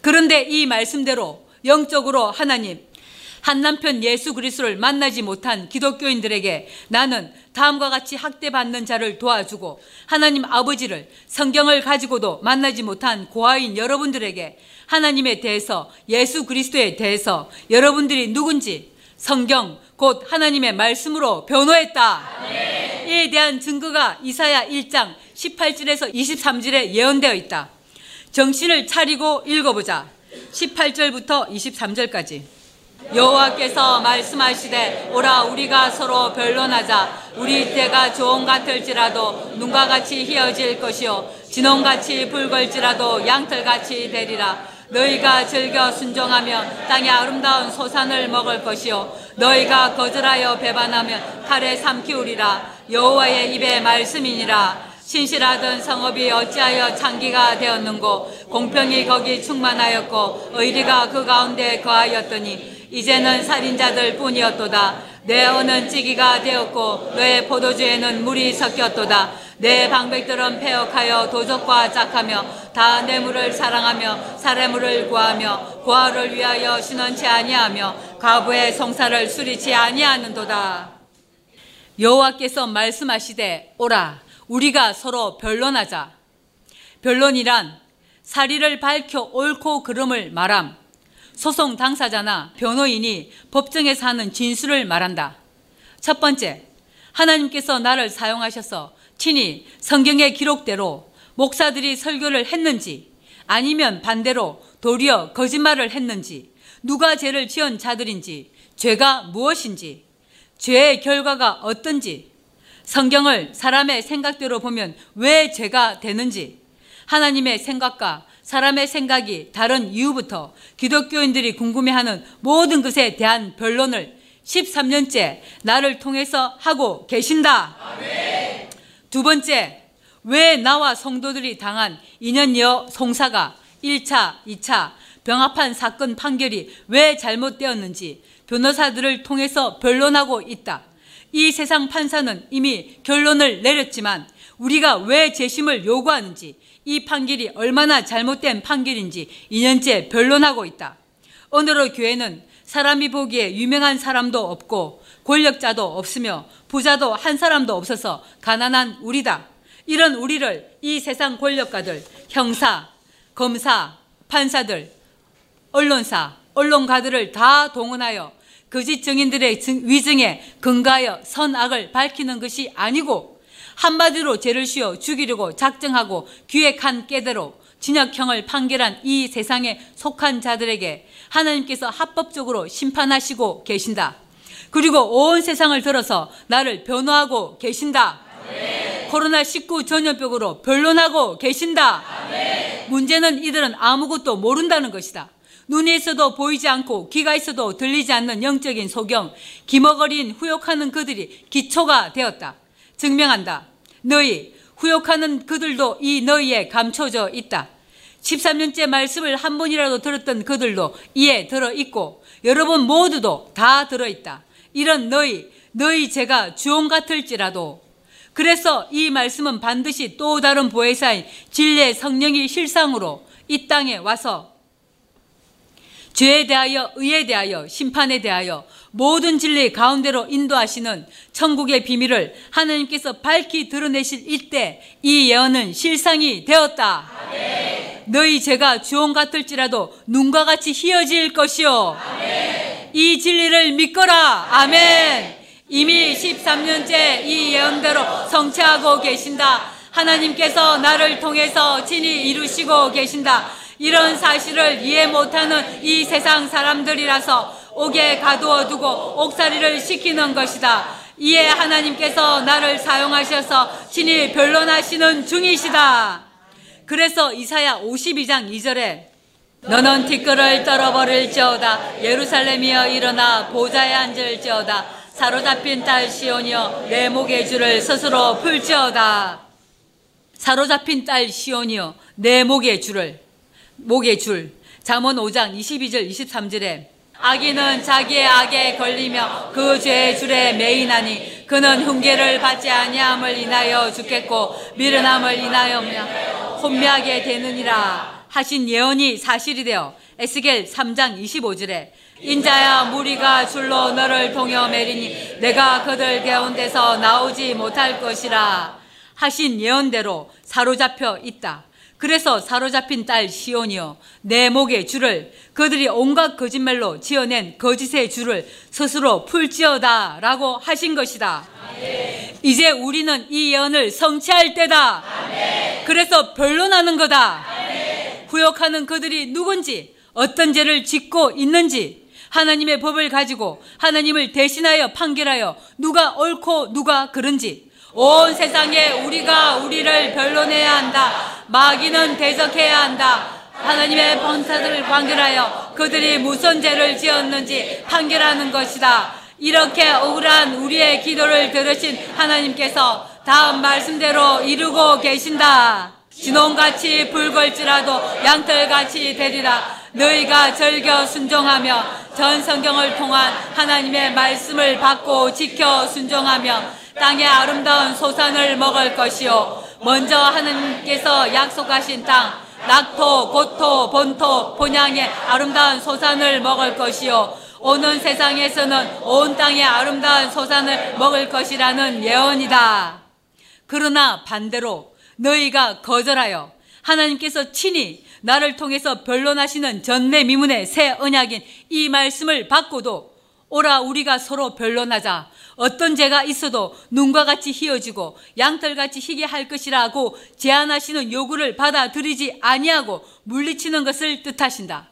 그런데 이 말씀대로 영적으로 하나님 한 남편 예수 그리스도를 만나지 못한 기독교인들에게 나는 다음과 같이 학대받는 자를 도와주고 하나님 아버지를 성경을 가지고도 만나지 못한 고아인 여러분들에게 하나님에 대해서 예수 그리스도에 대해서 여러분들이 누군지 성경 곧 하나님의 말씀으로 변호했다. 이에 대한 증거가 이사야 1장 18절에서 23절에 예언되어 있다. 정신을 차리고 읽어보자. 18절부터 23절까지. 여호와께서 말씀하시되 오라 우리가 서로 변론하자. 우리 때가 좋은 같을지라도 눈과 같이 희어질 것이요. 진홍같이 붉을지라도 양털같이 되리라. 너희가 즐겨 순종하며 땅의 아름다운 소산을 먹을 것이요. 너희가 거절하여 배반하면 칼에 삼키우리라. 여호와의 입의 말씀이니라 신실하던 성읍이 어찌하여 창기가 되었는고 공평이 거기 충만하였고 의리가 그 가운데 거하였더니 이제는 살인자들 뿐이었도다. 내 언은 찌기가 되었고 너의 포도주에는 물이 섞였도다. 내 방백들은 폐역하여 도적과 짝하며 다 뇌물을 사랑하며 사례물을 구하며 고아를 위하여 신원치 아니하며 가부의 송사를 수리치 아니하는도다. 여호와께서 말씀하시되 오라 우리가 서로 변론하자. 변론이란 사리를 밝혀 옳고 그름을 말함. 소송 당사자나 변호인이 법정에서 하는 진술을 말한다. 첫 번째, 하나님께서 나를 사용하셔서 친히 성경의 기록대로 목사들이 설교를 했는지 아니면 반대로 도리어 거짓말을 했는지 누가 죄를 지은 자들인지 죄가 무엇인지 죄의 결과가 어떤지 성경을 사람의 생각대로 보면 왜 죄가 되는지 하나님의 생각과 사람의 생각이 다른 이유부터 기독교인들이 궁금해하는 모든 것에 대한 변론을 13년째 나를 통해서 하고 계신다. 아멘. 두 번째, 왜 나와 성도들이 당한 2년여 송사가 1차, 2차 병합한 사건 판결이 왜 잘못되었는지 변호사들을 통해서 변론하고 있다. 이 세상 판사는 이미 결론을 내렸지만 우리가 왜 재심을 요구하는지 이 판결이 얼마나 잘못된 판결인지 2년째 변론하고 있다. 오늘의 교회는 사람이 보기에 유명한 사람도 없고 권력자도 없으며 부자도 한 사람도 없어서 가난한 우리다. 이런 우리를 이 세상 권력가들, 형사, 검사, 판사들, 언론사, 언론가들을 다 동원하여 거짓 증인들의 위증에 근거하여 선악을 밝히는 것이 아니고 한마디로 죄를 씌워 죽이려고 작정하고 기획한 깨대로 진역형을 판결한 이 세상에 속한 자들에게 하나님께서 합법적으로 심판하시고 계신다. 그리고 온 세상을 들어서 나를 변호하고 계신다. 아멘. 코로나19 전염병으로 변론하고 계신다. 아멘. 문제는 이들은 아무것도 모른다는 것이다. 있어도 보이지 않고 귀가 있어도 들리지 않는 영적인 소경, 기머거린 후욕하는 그들이 기초가 되었다. 증명한다. 너희 후욕하는 그들도 이 너희에 감춰져 있다. 13년째 말씀을 한 번이라도 들었던 그들도 이에 들어 있고 여러분 모두도 다 들어 있다. 이런 너희 너희 죄가 주홍 같을지라도 그래서 이 말씀은 반드시 또 다른 보혜사인 진리의 성령이 실상으로 이 땅에 와서 죄에 대하여 의에 대하여 심판에 대하여 모든 진리 가운데로 인도하시는 천국의 비밀을 하나님께서 밝히 드러내실 이때 이 예언은 실상이 되었다. 아멘. 너희 죄가 주홍 같을지라도 눈과 같이 희어질 것이요. 아멘. 이 진리를 믿거라. 아멘. 이미 13년째 이 예언대로 성취하고 계신다. 하나님께서 나를 통해서 친히 이루시고 계신다. 이런 사실을 이해 못하는 이 세상 사람들이라서 옥에 가두어 두고 옥살이를 시키는 것이다. 이에 하나님께서 나를 사용하셔서 친히 변론하시는 중이시다. 그래서 이사야 52장 2절에 너는 티끌을 떨어버릴지어다 예루살렘이여 일어나 보좌에 앉을지어다 사로잡힌 딸 시온이여 내 목의 줄을 스스로 풀지어다 사로잡힌 딸 시온이여 내 목의 줄을 목의 줄 잠언 5장 22절 23절에 악인은 자기의 악에 걸리며 그 죄의 줄에 매이나니 그는 흉계를 받지 아니함을 인하여 죽겠고 미련함을 인하여 혼미하게 되느니라 하신 예언이 사실이 되어 에스겔 3장 25절에 인자야 무리가 줄로 너를 동여 매리니 내가 그들 가운데서 나오지 못할 것이라 하신 예언대로 사로잡혀 있다. 그래서 사로잡힌 딸 시온이여 내 목의 줄을 그들이 온갖 거짓말로 지어낸 거짓의 줄을 스스로 풀지어다 라고 하신 것이다. 아멘. 이제 우리는 이 예언을 성취할 때다. 아멘. 그래서 변론하는 거다. 아멘. 후욕하는 그들이 누군지 어떤 죄를 짓고 있는지 하나님의 법을 가지고 하나님을 대신하여 판결하여 누가 옳고 누가 그른지 온 세상에 우리가 우리를 변론해야 한다. 마귀는 대적해야 한다. 하나님의 번사들을 판결하여 그들이 무슨 죄를 지었는지 판결하는 것이다. 이렇게 억울한 우리의 기도를 들으신 하나님께서 다음 말씀대로 이루고 계신다. 진홍같이 붉을지라도 양털같이 되리라. 너희가 절겨 순종하며 전 성경을 통한 하나님의 말씀을 받고 지켜 순종하며 땅의 아름다운 소산을 먹을 것이요. 먼저 하나님께서 약속하신 땅 낙토, 고토, 본토, 본향의 아름다운 소산을 먹을 것이요. 오는 세상에서는 온 땅의 아름다운 소산을 먹을 것이라는 예언이다. 그러나 반대로 너희가 거절하여 하나님께서 친히 나를 통해서 변론하시는 전내 미문의 새 언약인 이 말씀을 받고도 오라 우리가 서로 변론하자 어떤 죄가 있어도 눈과 같이 희어지고 양털같이 희게 할 것이라고 제안하시는 요구를 받아들이지 아니하고 물리치는 것을 뜻하신다.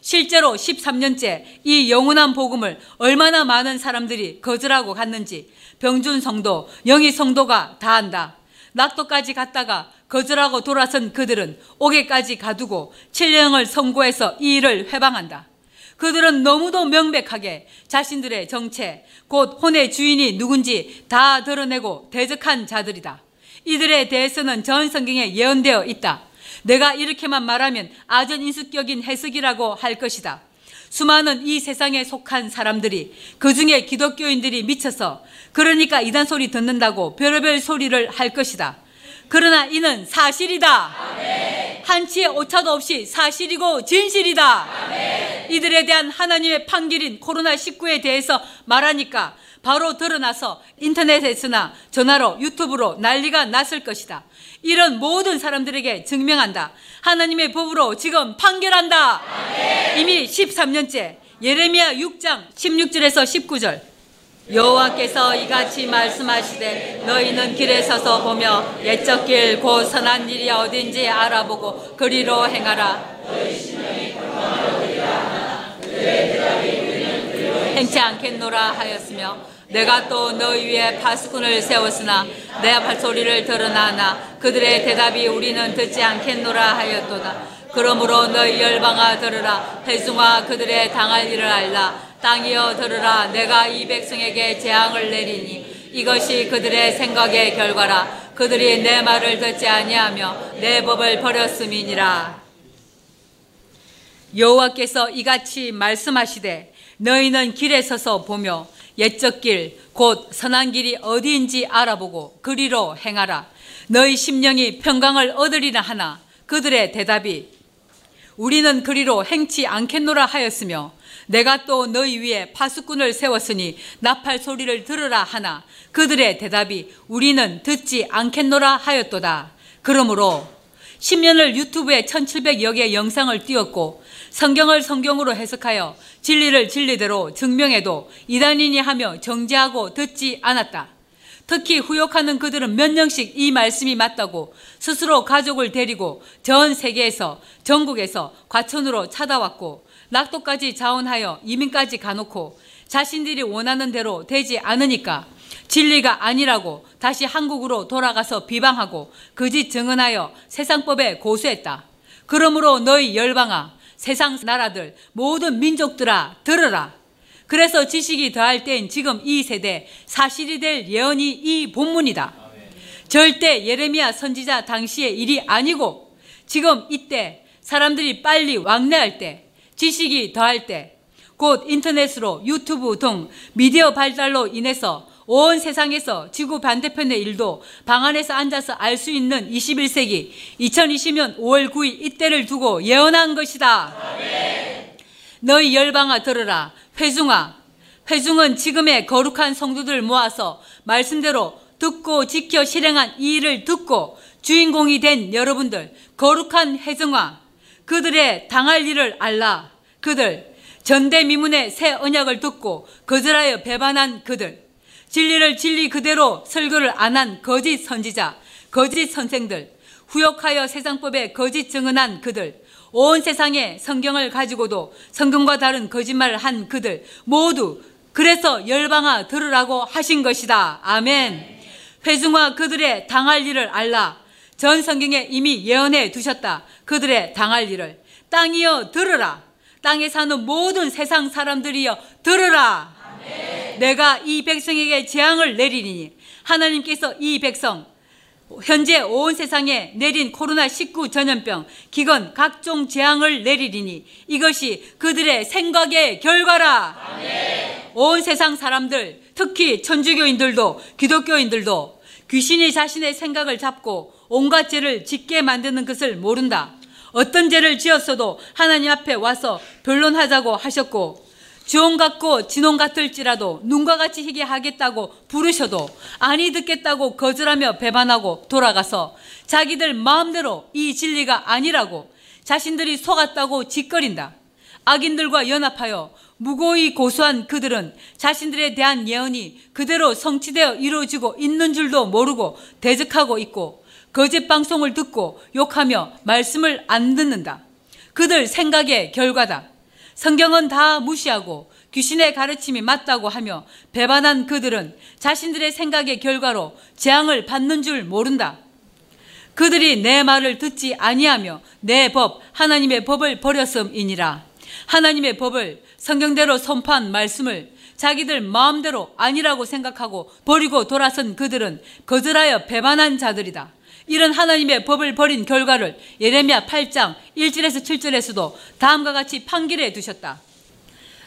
실제로 13년째 이 영원한 복음을 얼마나 많은 사람들이 거절하고 갔는지 병준 성도, 영희 성도가 다 안다. 낙도까지 갔다가 거절하고 돌아선 그들은 옥에까지 가두고 7년을 선고해서 이 일을 회방한다. 그들은 너무도 명백하게 자신들의 정체, 곧 혼의 주인이 누군지 다 드러내고 대적한 자들이다. 이들에 대해서는 전 성경에 예언되어 있다. 내가 이렇게만 말하면 아전인수격인 해석이라고 할 것이다. 수많은 이 세상에 속한 사람들이 그 중에 기독교인들이 미쳐서 그러니까 이단 소리 듣는다고 별의별 소리를 할 것이다. 그러나 이는 사실이다. 아멘. 한치의 오차도 없이 사실이고 진실이다. 아멘. 이들에 대한 하나님의 판결인 코로나19에 대해서 말하니까 바로 드러나서 인터넷에서나 전화로 유튜브로 난리가 났을 것이다. 이런 모든 사람들에게 증명한다. 하나님의 법으로 지금 판결한다. 아멘. 이미 13년째 예레미야 6장 16절에서 19절 여호와께서 이같이 말씀하시되 너희는 길에 서서 보며 옛적 길 곧 선한 일이 어딘지 알아보고 그리로 행하라. 행치 않겠노라 하였으며 내가 또 너희 위에 파수꾼을 세웠으나 내 발소리를 들으나나 그들의 대답이 우리는 듣지 않겠노라 하였도다. 그러므로 너희 열방아 들으라. 회중아 그들의 당할 일을 알라 땅이여 들으라 내가 이 백성에게 재앙을 내리니 이것이 그들의 생각의 결과라. 그들이 내 말을 듣지 아니하며 내 법을 버렸음이니라. 여호와께서 이같이 말씀하시되 너희는 길에 서서 보며 옛적 길 곧 선한 길이 어디인지 알아보고 그리로 행하라. 너희 심령이 평강을 얻으리라 하나 그들의 대답이 우리는 그리로 행치 않겠노라 하였으며 내가 또 너희 위에 파수꾼을 세웠으니 나팔 소리를 들으라 하나 그들의 대답이 우리는 듣지 않겠노라 하였도다. 그러므로 10년을 유튜브에 1700여 개의 영상을 띄웠고 성경을 성경으로 해석하여 진리를 진리대로 증명해도 이단인이 하며 정죄하고 듣지 않았다. 특히 후욕하는 그들은 몇 년씩 이 말씀이 맞다고 스스로 가족을 데리고 전 세계에서 전국에서 과천으로 찾아왔고 낙도까지 자원하여 이민까지 가놓고 자신들이 원하는 대로 되지 않으니까 진리가 아니라고 다시 한국으로 돌아가서 비방하고 거짓 증언하여 세상법에 고수했다. 그러므로 너희 열방아 세상 나라들 모든 민족들아 들으라. 그래서 지식이 더할 땐 지금 이 세대 사실이 될 예언이 이 본문이다. 절대 예레미야 선지자 당시의 일이 아니고 지금 이때 사람들이 빨리 왕래할 때 지식이 더할 때 곧 인터넷으로 유튜브 등 미디어 발달로 인해서 온 세상에서 지구 반대편의 일도 방 안에서 앉아서 알 수 있는 21세기 2020년 5월 9일 이때를 두고 예언한 것이다. 아멘. 너희 열방아 들으라. 회중아. 회중은 지금의 거룩한 성도들 모아서 말씀대로 듣고 지켜 실행한 이 일을 듣고 주인공이 된 여러분들 거룩한 회중아 그들의 당할 일을 알라. 그들 전대미문의 새 언약을 듣고 거절하여 배반한 그들 진리를 진리 그대로 설교를 안 한 거짓 선지자, 거짓 선생들, 후욕하여 세상법에 거짓 증언한 그들, 온 세상에 성경을 가지고도 성경과 다른 거짓말을 한 그들 모두 그래서 열방아 들으라고 하신 것이다. 아멘. 회중화 그들의 당할 일을 알라. 전 성경에 이미 예언해 두셨다. 그들의 당할 일을. 땅이여 들으라. 땅에 사는 모든 세상 사람들이여 들으라. 내가 이 백성에게 재앙을 내리니 하나님께서 이 백성 현재 온 세상에 내린 코로나19 전염병, 기건, 각종 재앙을 내리리니 이것이 그들의 생각의 결과라. 아멘. 온 세상 사람들, 특히 천주교인들도 기독교인들도 귀신이 자신의 생각을 잡고 온갖 죄를 짓게 만드는 것을 모른다. 어떤 죄를 지었어도 하나님 앞에 와서 변론하자고 하셨고 주홍 같고 진홍 같을지라도 눈과 같이 희게 하겠다고 부르셔도 아니 듣겠다고 거절하며 배반하고 돌아가서 자기들 마음대로 이 진리가 아니라고 자신들이 속았다고 짓거린다. 악인들과 연합하여 무고히 고소한 그들은 자신들에 대한 예언이 그대로 성취되어 이루어지고 있는 줄도 모르고 대적하고 있고 거짓 방송을 듣고 욕하며 말씀을 안 듣는다. 그들 생각의 결과다. 성경은 다 무시하고 귀신의 가르침이 맞다고 하며 배반한 그들은 자신들의 생각의 결과로 재앙을 받는 줄 모른다. 그들이 내 말을 듣지 아니하며 내 법, 하나님의 법을 버렸음이니라. 하나님의 법을 성경대로 선포한 말씀을 자기들 마음대로 아니라고 생각하고 버리고 돌아선 그들은 거절하여 배반한 자들이다. 이런 하나님의 법을 버린 결과를 예레미야 8장 1절에서 7절에서도 다음과 같이 판결해 두셨다.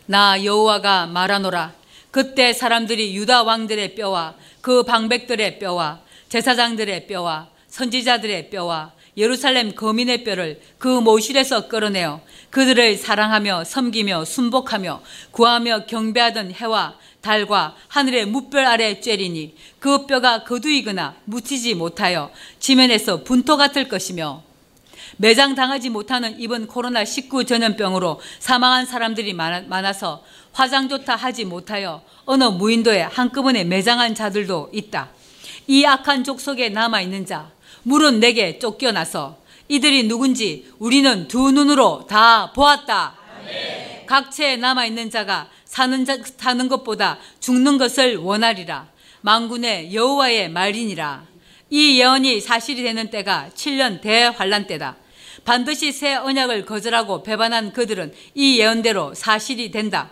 나 여호와가 말하노라. 그때 사람들이 유다 왕들의 뼈와 그 방백들의 뼈와 제사장들의 뼈와 선지자들의 뼈와 예루살렘 거민의 뼈를 그 모실에서 끌어내어 그들을 사랑하며 섬기며 순복하며 구하며 경배하던 해와 달과 하늘의 무별 아래 쬐리니 그 뼈가 거두이거나 묻히지 못하여 지면에서 분토 같을 것이며 매장 당하지 못하는 이번 코로나19 전염병으로 사망한 사람들이 많아 서 화장조차 하지 못하여 어느 무인도에 한꺼번에 매장한 자들도 있다. 이 악한 족속에 남아있는 자, 물은 내게 쫓겨나서 이들이 누군지 우리는 두 눈으로 다 보았다. 각체에 남아 있는 자가 사는, 자, 사는 것보다 죽는 것을 원하리라. 망군의 여호와의 말이니라. 이 예언이 사실이 되는 때가 7년 대환란 때다. 반드시 새 언약을 거절하고 배반한 그들은 이 예언대로 사실이 된다.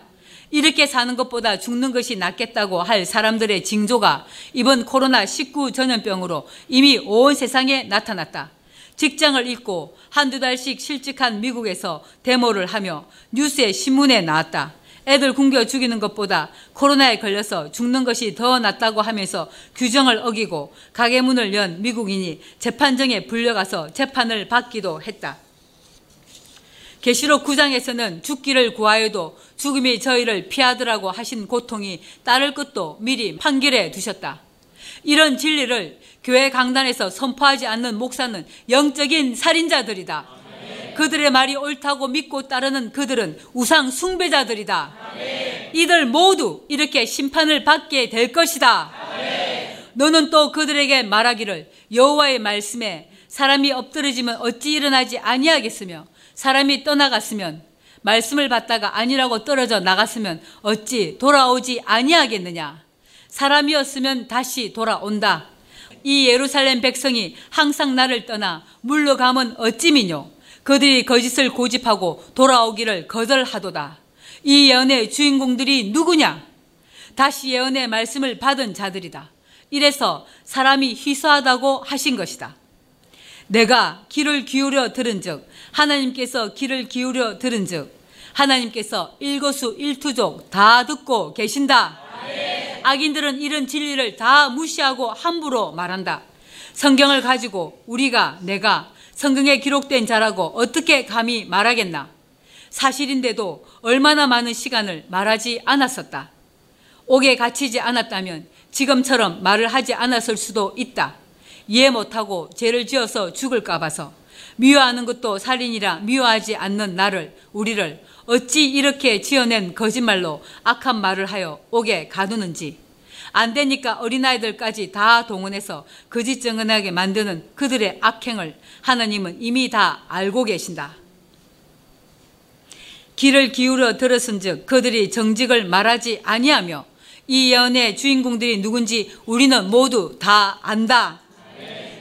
이렇게 사는 것보다 죽는 것이 낫겠다고 할 사람들의 징조가 이번 코로나19 전염병으로 이미 온 세상에 나타났다. 직장을 잃고 한두 달씩 실직한 미국에서 데모를 하며 뉴스에 신문에 나왔다. 애들 굶겨 죽이는 것보다 코로나에 걸려서 죽는 것이 더 낫다고 하면서 규정을 어기고 가게 문을 연 미국인이 재판정에 불려가서 재판을 받기도 했다. 계시록 9장에서는 죽기를 구하여도 죽음이 저희를 피하더라고 하신 고통이 따를 것도 미리 판결해 두셨다. 이런 진리를 교회 강단에서 선포하지 않는 목사는 영적인 살인자들이다. 그들의 말이 옳다고 믿고 따르는 그들은 우상 숭배자들이다. 이들 모두 이렇게 심판을 받게 될 것이다. 너는 또 그들에게 말하기를 여호와의 말씀에 사람이 엎드러지면 어찌 일어나지 아니하겠으며 사람이 떠나갔으면 말씀을 받다가 아니라고 떨어져 나갔으면 어찌 돌아오지 아니하겠느냐. 사람이었으면 다시 돌아온다. 이 예루살렘 백성이 항상 나를 떠나 물러가면 어찌미뇨. 그들이 거짓을 고집하고 돌아오기를 거절하도다. 이 예언의 주인공들이 누구냐? 다시 예언의 말씀을 받은 자들이다. 이래서 사람이 희소하다고 하신 것이다. 내가 귀를 기울여 들은 즉 하나님께서 귀를 기울여 들은 즉 하나님께서 일거수 일투족 다 듣고 계신다. 악인들은 이런 진리를 다 무시하고 함부로 말한다. 성경을 가지고 우리가 내가 성경에 기록된 자라고 어떻게 감히 말하겠나? 사실인데도 얼마나 많은 시간을 말하지 않았었다. 옥에 갇히지 않았다면 지금처럼 말을 하지 않았을 수도 있다. 이해 못하고 죄를 지어서 죽을까 봐서 미워하는 것도 살인이라 미워하지 않는 나를 우리를 어찌 이렇게 지어낸 거짓말로 악한 말을 하여 옥에 가두는지 안 되니까 어린아이들까지 다 동원해서 거짓 증언하게 만드는 그들의 악행을 하나님은 이미 다 알고 계신다. 귀를 기울여 들었은즉 그들이 정직을 말하지 아니하며 이 예언의 주인공들이 누군지 우리는 모두 다 안다.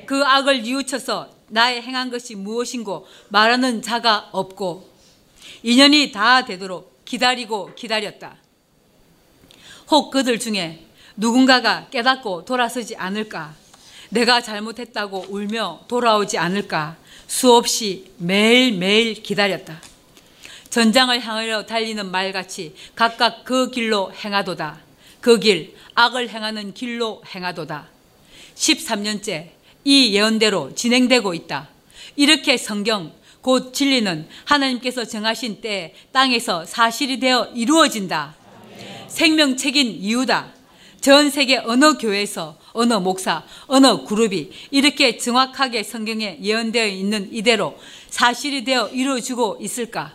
그 악을 뉘우쳐서 나의 행한 것이 무엇인고 말하는 자가 없고 인연이 다 되도록 기다리고 기다렸다. 혹 그들 중에 누군가가 깨닫고 돌아서지 않을까? 내가 잘못했다고 울며 돌아오지 않을까? 수없이 매일매일 기다렸다. 전장을 향하여 달리는 말같이 각각 그 길로 행하도다. 그 길, 악을 행하는 길로 행하도다. 13년째 이 예언대로 진행되고 있다. 이렇게 성경, 곧 진리는 하나님께서 정하신 때 땅에서 사실이 되어 이루어진다. 생명책인 이유다. 전 세계 어느 교회에서 어느 목사, 어느 그룹이 이렇게 정확하게 성경에 예언되어 있는 이대로 사실이 되어 이루어지고 있을까?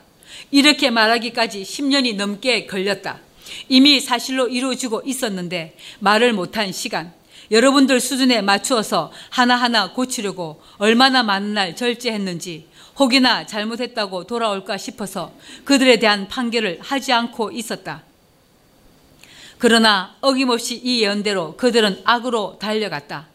이렇게 말하기까지 10년이 넘게 걸렸다. 이미 사실로 이루어지고 있었는데 말을 못한 시간. 여러분들 수준에 맞추어서 하나하나 고치려고 얼마나 많은 날 절제했는지 혹이나 잘못했다고 돌아올까 싶어서 그들에 대한 판결을 하지 않고 있었다. 그러나 어김없이 이 예언대로 그들은 악으로 달려갔다.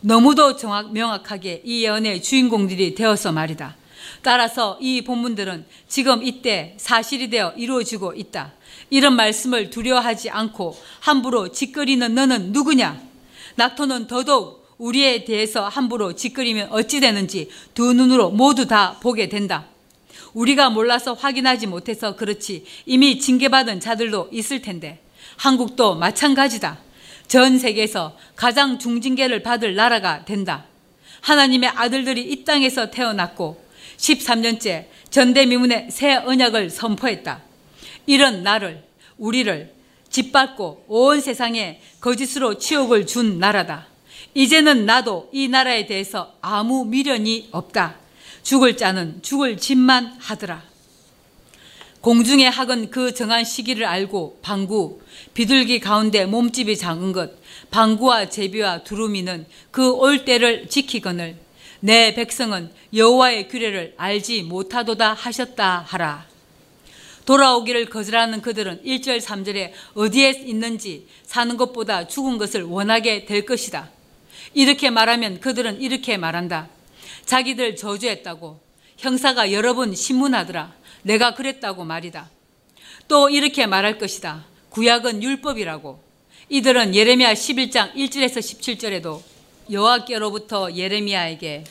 너무도 정확, 명확하게 이 예언의 주인공들이 되어서 말이다. 따라서 이 본문들은 지금 이때 사실이 되어 이루어지고 있다. 이런 말씀을 두려워하지 않고 함부로 짓거리는 너는 누구냐? 낙토는 더더욱 우리에 대해서 함부로 짓거리면 어찌 되는지 두 눈으로 모두 다 보게 된다. 우리가 몰라서 확인하지 못해서 그렇지 이미 징계받은 자들도 있을 텐데 한국도 마찬가지다. 전 세계에서 가장 중징계를 받을 나라가 된다. 하나님의 아들들이 이 땅에서 태어났고 13년째 전대미문의 새 언약을 선포했다. 이런 나를, 우리를 짓밟고 온 세상에 거짓으로 치욕을 준 나라다. 이제는 나도 이 나라에 대해서 아무 미련이 없다. 죽을 자는 죽을 짓만 하더라. 공중의 학은 그 정한 시기를 알고 방구, 비둘기 가운데 몸집이 작은 것, 방구와 제비와 두루미는 그 올 때를 지키거늘 내 백성은 여호와의 규례를 알지 못하도다 하셨다 하라. 돌아오기를 거절하는 그들은 1절 3절에 어디에 있는지 사는 것보다 죽은 것을 원하게 될 것이다. 이렇게 말하면 그들은 이렇게 말한다. 자기들 저주했다고 형사가 여러 번 신문하더라. 내가 그랬다고 말이다. 또 이렇게 말할 것이다. 구약은 율법이라고. 이들은 예레미야 11장 1절에서 17절에도 여호와께로부터 예레미야에게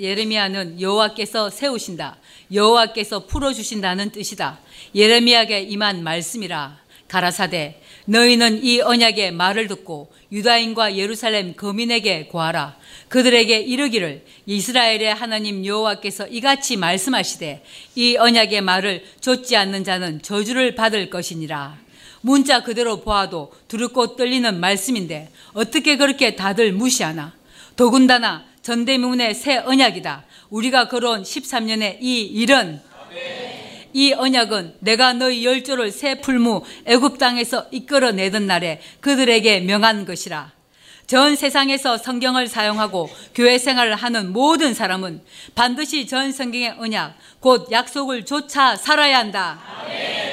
예레미야는 여호와께서 세우신다. 여호와께서 풀어 주신다는 뜻이다. 예레미야에게 임한 말씀이라. 가라사대 너희는 이 언약의 말을 듣고 유다인과 예루살렘 거민에게 구하라. 그들에게 이르기를 이스라엘의 하나님 여호와께서 이같이 말씀하시되 이 언약의 말을 좇지 않는 자는 저주를 받을 것이니라. 문자 그대로 보아도 두렵고 떨리는 말씀인데 어떻게 그렇게 다들 무시하나? 더군다나 전대문의 새 언약이다. 우리가 걸어온 13년의 이 일은 이 언약은 내가 너희 열조를 새 풀무 애굽 땅에서 이끌어내던 날에 그들에게 명한 것이라. 전 세상에서 성경을 사용하고 교회 생활을 하는 모든 사람은 반드시 전 성경의 언약, 곧 약속을 조차 살아야 한다.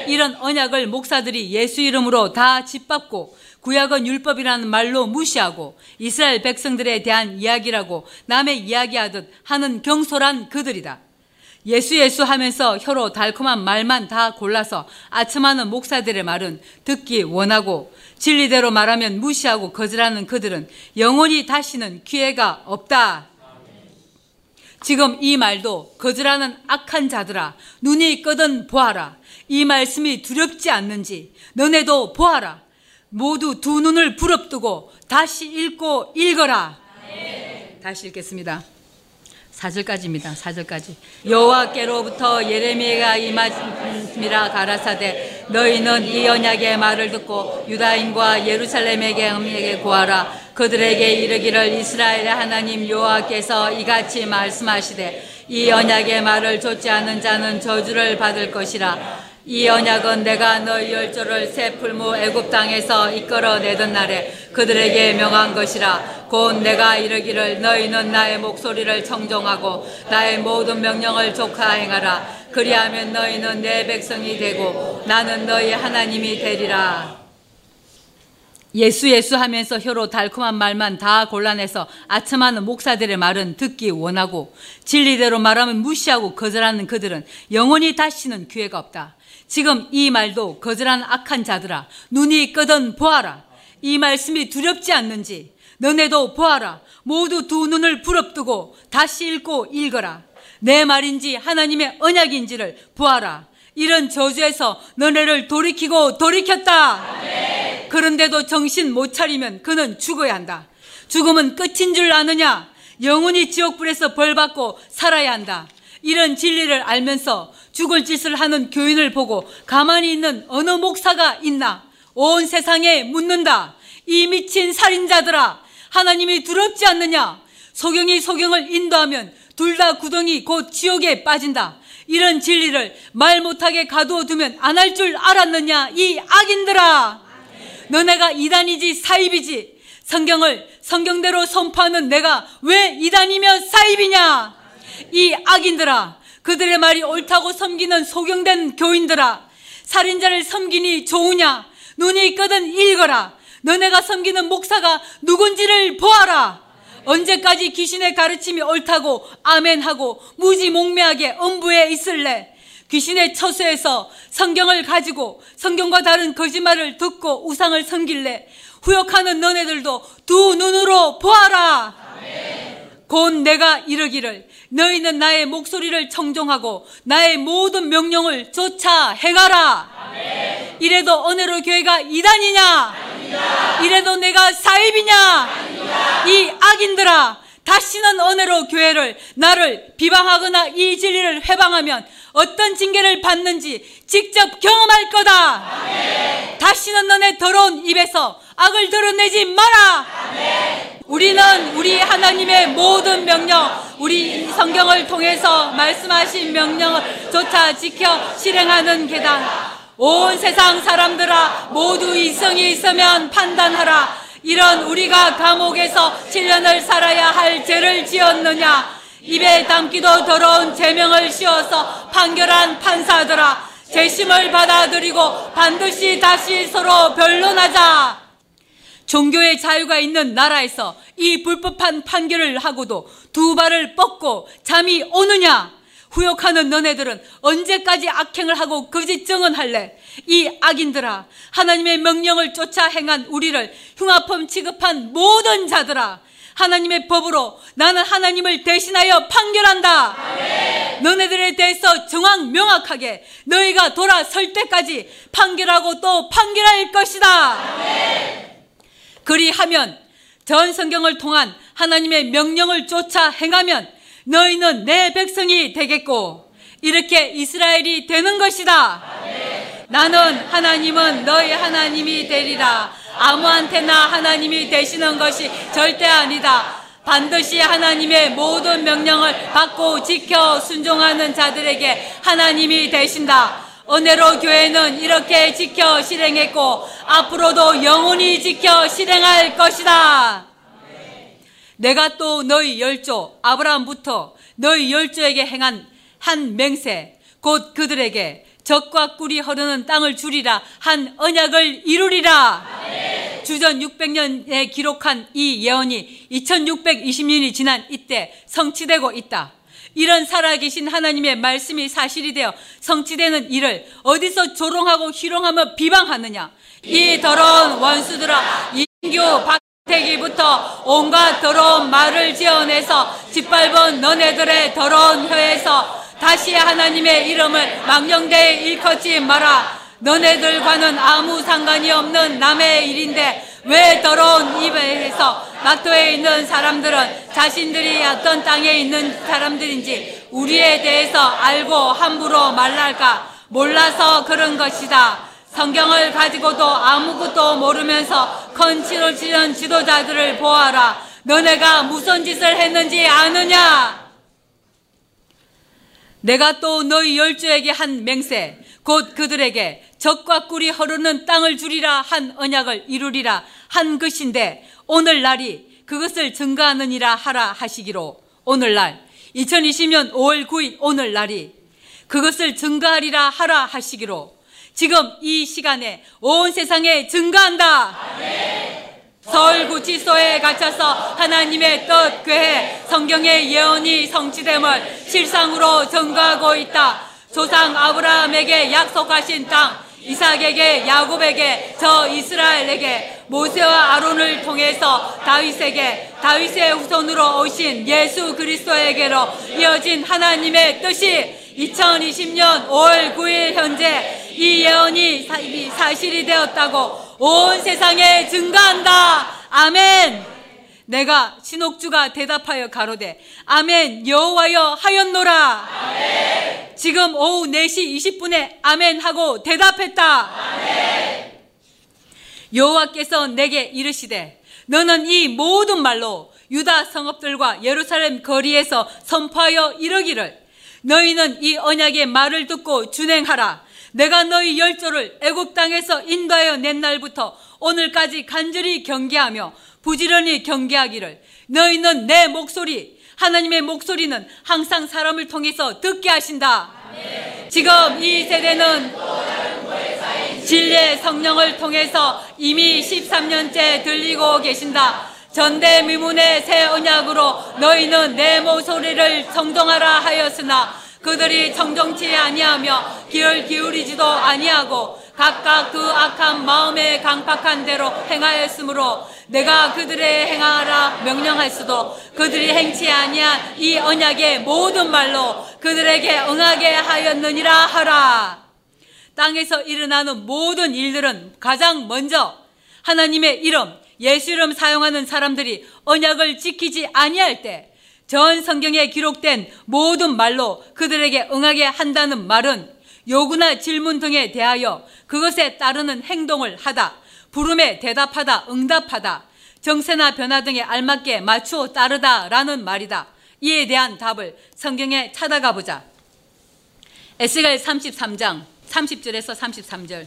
이런 언약을 목사들이 예수 이름으로 다 짓밟고 구약은 율법이라는 말로 무시하고 이스라엘 백성들에 대한 이야기라고 남의 이야기하듯 하는 경솔한 그들이다. 예수 예수 하면서 혀로 달콤한 말만 다 골라서 아첨하는 목사들의 말은 듣기 원하고 진리대로 말하면 무시하고 거절하는 그들은 영원히 다시는 기회가 없다. 지금 이 말도 거절하는 악한 자들아 눈이 있거든 보아라. 이 말씀이 두렵지 않는지 너네도 보아라. 모두 두 눈을 부릅뜨고 다시 읽고 읽어라. 다시 읽겠습니다. 4절까지입니다. 4절까지. 여호와께로부터 예레미야가 임하심이라 가라사대 너희는 이 언약의 말을 듣고 유다인과 예루살렘에게 음에게 구하라 그들에게 이르기를 이스라엘의 하나님 여호와께서 이같이 말씀하시되 이 언약의 말을 좇지 않는 자는 저주를 받을 것이라 이 언약은 내가 너희 열조를 새 풀무 애굽 땅에서 이끌어내던 날에 그들에게 명한 것이라. 곧 내가 이르기를 너희는 나의 목소리를 청종하고 나의 모든 명령을 조카 행하라. 그리하면 너희는 내 백성이 되고 나는 너희 하나님이 되리라 예수 예수 하면서 혀로 달콤한 말만 다 곤란해서 아첨하는 목사들의 말은 듣기 원하고 진리대로 말하면 무시하고 거절하는 그들은 영원히 다시는 기회가 없다. 지금 이 말도 거절한 악한 자들아 눈이 끄던 보아라. 이 말씀이 두렵지 않는지 너네도 보아라. 모두 두 눈을 부릅뜨고 다시 읽고 읽어라. 내 말인지 하나님의 언약인지를 보아라. 이런 저주에서 너네를 돌이키고 돌이켰다 그런데도 정신 못 차리면 그는 죽어야 한다 죽음은 끝인 줄 아느냐 영원히 지옥불에서 벌받고 살아야 한다 이런 진리를 알면서 죽을 짓을 하는 교인을 보고 가만히 있는 어느 목사가 있나? 온 세상에 묻는다. 이 미친 살인자들아, 하나님이 두렵지 않느냐? 소경이 소경을 인도하면 둘 다 구덩이 곧 지옥에 빠진다. 이런 진리를 말 못하게 가두어 두면 안 할 줄 알았느냐? 이 악인들아! 너네가 이단이지 사입이지. 성경을 성경대로 선포하는 내가 왜 이단이며 사입이냐? 이 악인들아, 그들의 말이 옳다고 섬기는 소경된 교인들아, 살인자를 섬기니 좋으냐? 눈이 있거든 읽어라. 너네가 섬기는 목사가 누군지를 보아라. 언제까지 귀신의 가르침이 옳다고 아멘하고 무지몽매하게 엄부에 있을래? 귀신의 처수에서 성경을 가지고 성경과 다른 거짓말을 듣고 우상을 섬길래 후욕하는 너네들도 두 눈으로 보아라. 곧 내가 이르기를 너희는 나의 목소리를 청종하고 나의 모든 명령을 쫓아 행하라. 아멘. 이래도 오늘의 교회가 이단이냐? 아닙니다. 이래도 내가 사입이냐? 아닙니다. 이 악인들아, 다시는 은혜로 교회를 나를 비방하거나 이 진리를 회방하면 어떤 징계를 받는지 직접 경험할 거다. 아멘. 다시는 너네 더러운 입에서 악을 드러내지 마라. 아멘. 우리는 우리 하나님의 모든 명령, 우리 성경을 통해서 말씀하신 명령을 조차 지켜 실행하는 계단. 온 세상 사람들아 모두 이성이 있으면 판단하라. 이런 우리가 감옥에서 7년을 살아야 할 죄를 지었느냐? 입에 담기도 더러운 제명을 씌워서 판결한 판사들아, 재심을 받아들이고 반드시 다시 서로 변론하자. 종교의 자유가 있는 나라에서 이 불법한 판결을 하고도 두 발을 뻗고 잠이 오느냐? 후욕하는 너네들은 언제까지 악행을 하고 거짓 증언할래? 이 악인들아, 하나님의 명령을 쫓아 행한 우리를 흉악범 취급한 모든 자들아, 하나님의 법으로 나는 하나님을 대신하여 판결한다. 아멘. 너네들에 대해서 정확 명확하게 너희가 돌아설 때까지 판결하고 또 판결할 것이다. 아멘. 그리하면 전 성경을 통한 하나님의 명령을 쫓아 행하면 너희는 내 백성이 되겠고 이렇게 이스라엘이 되는 것이다. 나는 하나님은 너희 하나님이 되리라. 아무한테나 하나님이 되시는 것이 절대 아니다. 반드시 하나님의 모든 명령을 받고 지켜 순종하는 자들에게 하나님이 되신다. 은혜로 교회는 이렇게 지켜 실행했고 앞으로도 영원히 지켜 실행할 것이다. 내가 또 너희 열조 아브라함부터 너희 열조에게 행한 한 맹세 곧 그들에게 적과 꿀이 흐르는 땅을 주리라 한 언약을 이루리라. 주전 600년에 기록한 이 예언이 2620년이 지난 이때 성취되고 있다. 이런 살아계신 하나님의 말씀이 사실이 되어 성취되는 일을 어디서 조롱하고 희롱하며 비방하느냐? 이 더러운 원수들아, 인규 박태기부터 온갖 더러운 말을 지어내서 짓밟은 너네들의 더러운 혀에서 다시 하나님의 이름을 망령되이 일컫지 마라. 너네들과는 아무 상관이 없는 남의 일인데 왜 더러운 입에 해서 낙토에 있는 사람들은 자신들이 어떤 땅에 있는 사람들인지 우리에 대해서 알고 함부로 말랄까 몰라서 그런 것이다. 성경을 가지고도 아무것도 모르면서 컨치를 치는 지도자들을 보아라. 너네가 무슨 짓을 했는지 아느냐? 내가 또 너희 열주에게 한 맹세, 곧 그들에게 적과 꿀이 흐르는 땅을 주리라 한 언약을 이루리라 한 것인데 오늘 날이 그것을 증가하느니라 하라 하시기로 오늘날 2020년 5월 9일 오늘 날이 그것을 증가하리라 하라 하시기로 지금 이 시간에 온 세상에 증가한다. 서울구치소에 갇혀서 하나님의 뜻 괴해 성경의 예언이 성취됨을 실상으로 증거하고 있다. 조상 아브라함에게 약속하신 땅, 이삭에게 야곱에게 저 이스라엘에게 모세와 아론을 통해서 다윗에게 다윗의 후손으로 오신 예수 그리스도에게로 이어진 하나님의 뜻이 2020년 5월 9일 현재 이 예언이 사실이 되었다고 온 세상에 증가한다. 아멘. 내가 신옥주가 대답하여 가로되 아멘 여호와여 하였노라. 아멘. 지금 오후 4시 20분에 아멘 하고 대답했다. 아멘. 여호와께서 내게 이르시되 너는 이 모든 말로 유다 성읍들과 예루살렘 거리에서 선포하여 이르기를 너희는 이 언약의 말을 듣고 준행하라. 내가 너희 열조를 애굽 땅에서 인도하여 낸 날부터 오늘까지 간절히 경계하며 부지런히 경계하기를 너희는 내 목소리 하나님의 목소리는 항상 사람을 통해서 듣게 하신다. 지금 이 세대는 진리의 성령을 통해서 이미 13년째 들리고 계신다. 전대미문의 새 언약으로 너희는 내 목소리를 정정하라 하였으나 그들이 정정치 아니하며 귀를 기울이지도 아니하고 각각 그 악한 마음에 강팍한 대로 행하였으므로 내가 그들의 행하라 명령할 수도 그들이 행치 아니한 이 언약의 모든 말로 그들에게 응하게 하였느니라 하라. 땅에서 일어나는 모든 일들은 가장 먼저 하나님의 이름, 예수 이름 사용하는 사람들이 언약을 지키지 아니할 때 전 성경에 기록된 모든 말로 그들에게 응하게 한다는 말은 요구나 질문 등에 대하여 그것에 따르는 행동을 하다, 부름에 대답하다, 응답하다, 정세나 변화 등에 알맞게 맞추어 따르다라는 말이다. 이에 대한 답을 성경에 찾아가 보자. 에스겔 33장 30절에서 33절.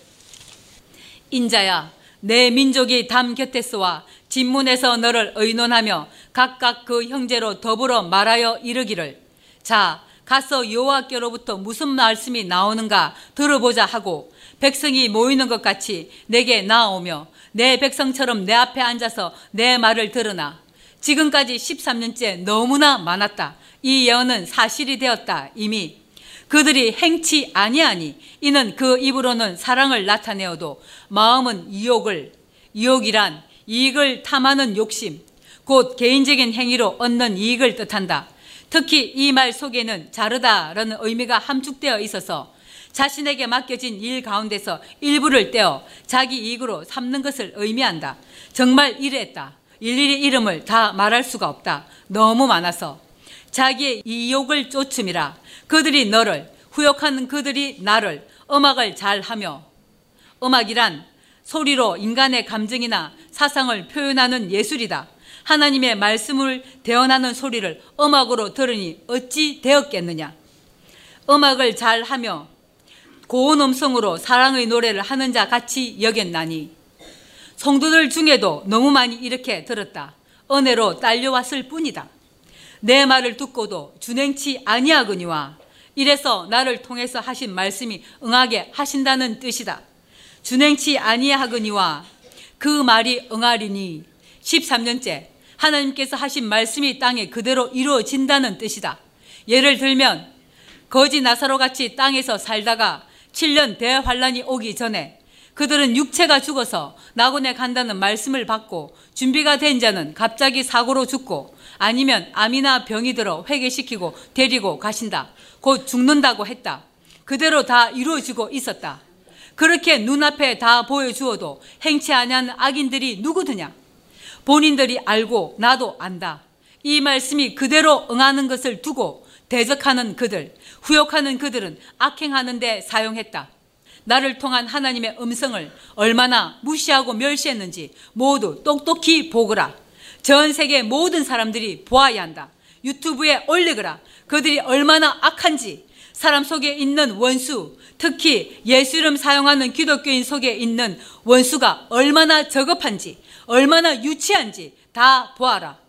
인자야, 내 민족이 담 곁에서와 진문에서 너를 의논하며 각각 그 형제로 더불어 말하여 이르기를 자 가서 여호와께로부터 무슨 말씀이 나오는가 들어보자 하고 백성이 모이는 것 같이 내게 나오며 내 백성처럼 내 앞에 앉아서 내 말을 들으나 지금까지 13년째 너무나 많았다. 이 예언은 사실이 되었다. 이미 그들이 행치 아니하니 이는 그 입으로는 사랑을 나타내어도 마음은 유혹을 유혹이란 이익을 탐하는 욕심 곧 개인적인 행위로 얻는 이익을 뜻한다. 특히 이 말 속에는 자르다라는 의미가 함축되어 있어서 자신에게 맡겨진 일 가운데서 일부를 떼어 자기 이익으로 삼는 것을 의미한다. 정말 이랬다. 일일이 이름을 다 말할 수가 없다. 너무 많아서. 자기의 이욕을 쫓음이라. 그들이 너를, 후욕하는 그들이 나를, 음악을 잘 하며. 음악이란 소리로 인간의 감정이나 사상을 표현하는 예술이다. 하나님의 말씀을 대언하는 소리를 음악으로 들으니 어찌 되었겠느냐. 음악을 잘 하며 고운 음성으로 사랑의 노래를 하는 자 같이 여겼나니 성도들 중에도 너무 많이 이렇게 들었다. 은혜로 딸려왔을 뿐이다. 내 말을 듣고도 준행치 아니하거니와 이래서 나를 통해서 하신 말씀이 응하게 하신다는 뜻이다. 준행치 아니하거니와 그 말이 응하리니 13년째 하나님께서 하신 말씀이 땅에 그대로 이루어진다는 뜻이다. 예를 들면 거지 나사로 같이 땅에서 살다가 7년 대환란이 오기 전에 그들은 육체가 죽어서 낙원에 간다는 말씀을 받고 준비가 된 자는 갑자기 사고로 죽고 아니면 암이나 병이 들어 회개시키고 데리고 가신다. 곧 죽는다고 했다. 그대로 다 이루어지고 있었다. 그렇게 눈앞에 다 보여주어도 행치 아니한 악인들이 누구드냐? 본인들이 알고 나도 안다. 이 말씀이 그대로 응하는 것을 두고 대적하는 그들, 후욕하는 그들은 악행하는데 사용했다. 나를 통한 하나님의 음성을 얼마나 무시하고 멸시했는지 모두 똑똑히 보거라. 전 세계 모든 사람들이 보아야 한다. 유튜브에 올리거라. 그들이 얼마나 악한지 사람 속에 있는 원수, 특히 예수 이름 사용하는 기독교인 속에 있는 원수가 얼마나 저급한지, 얼마나 유치한지 다 보아라.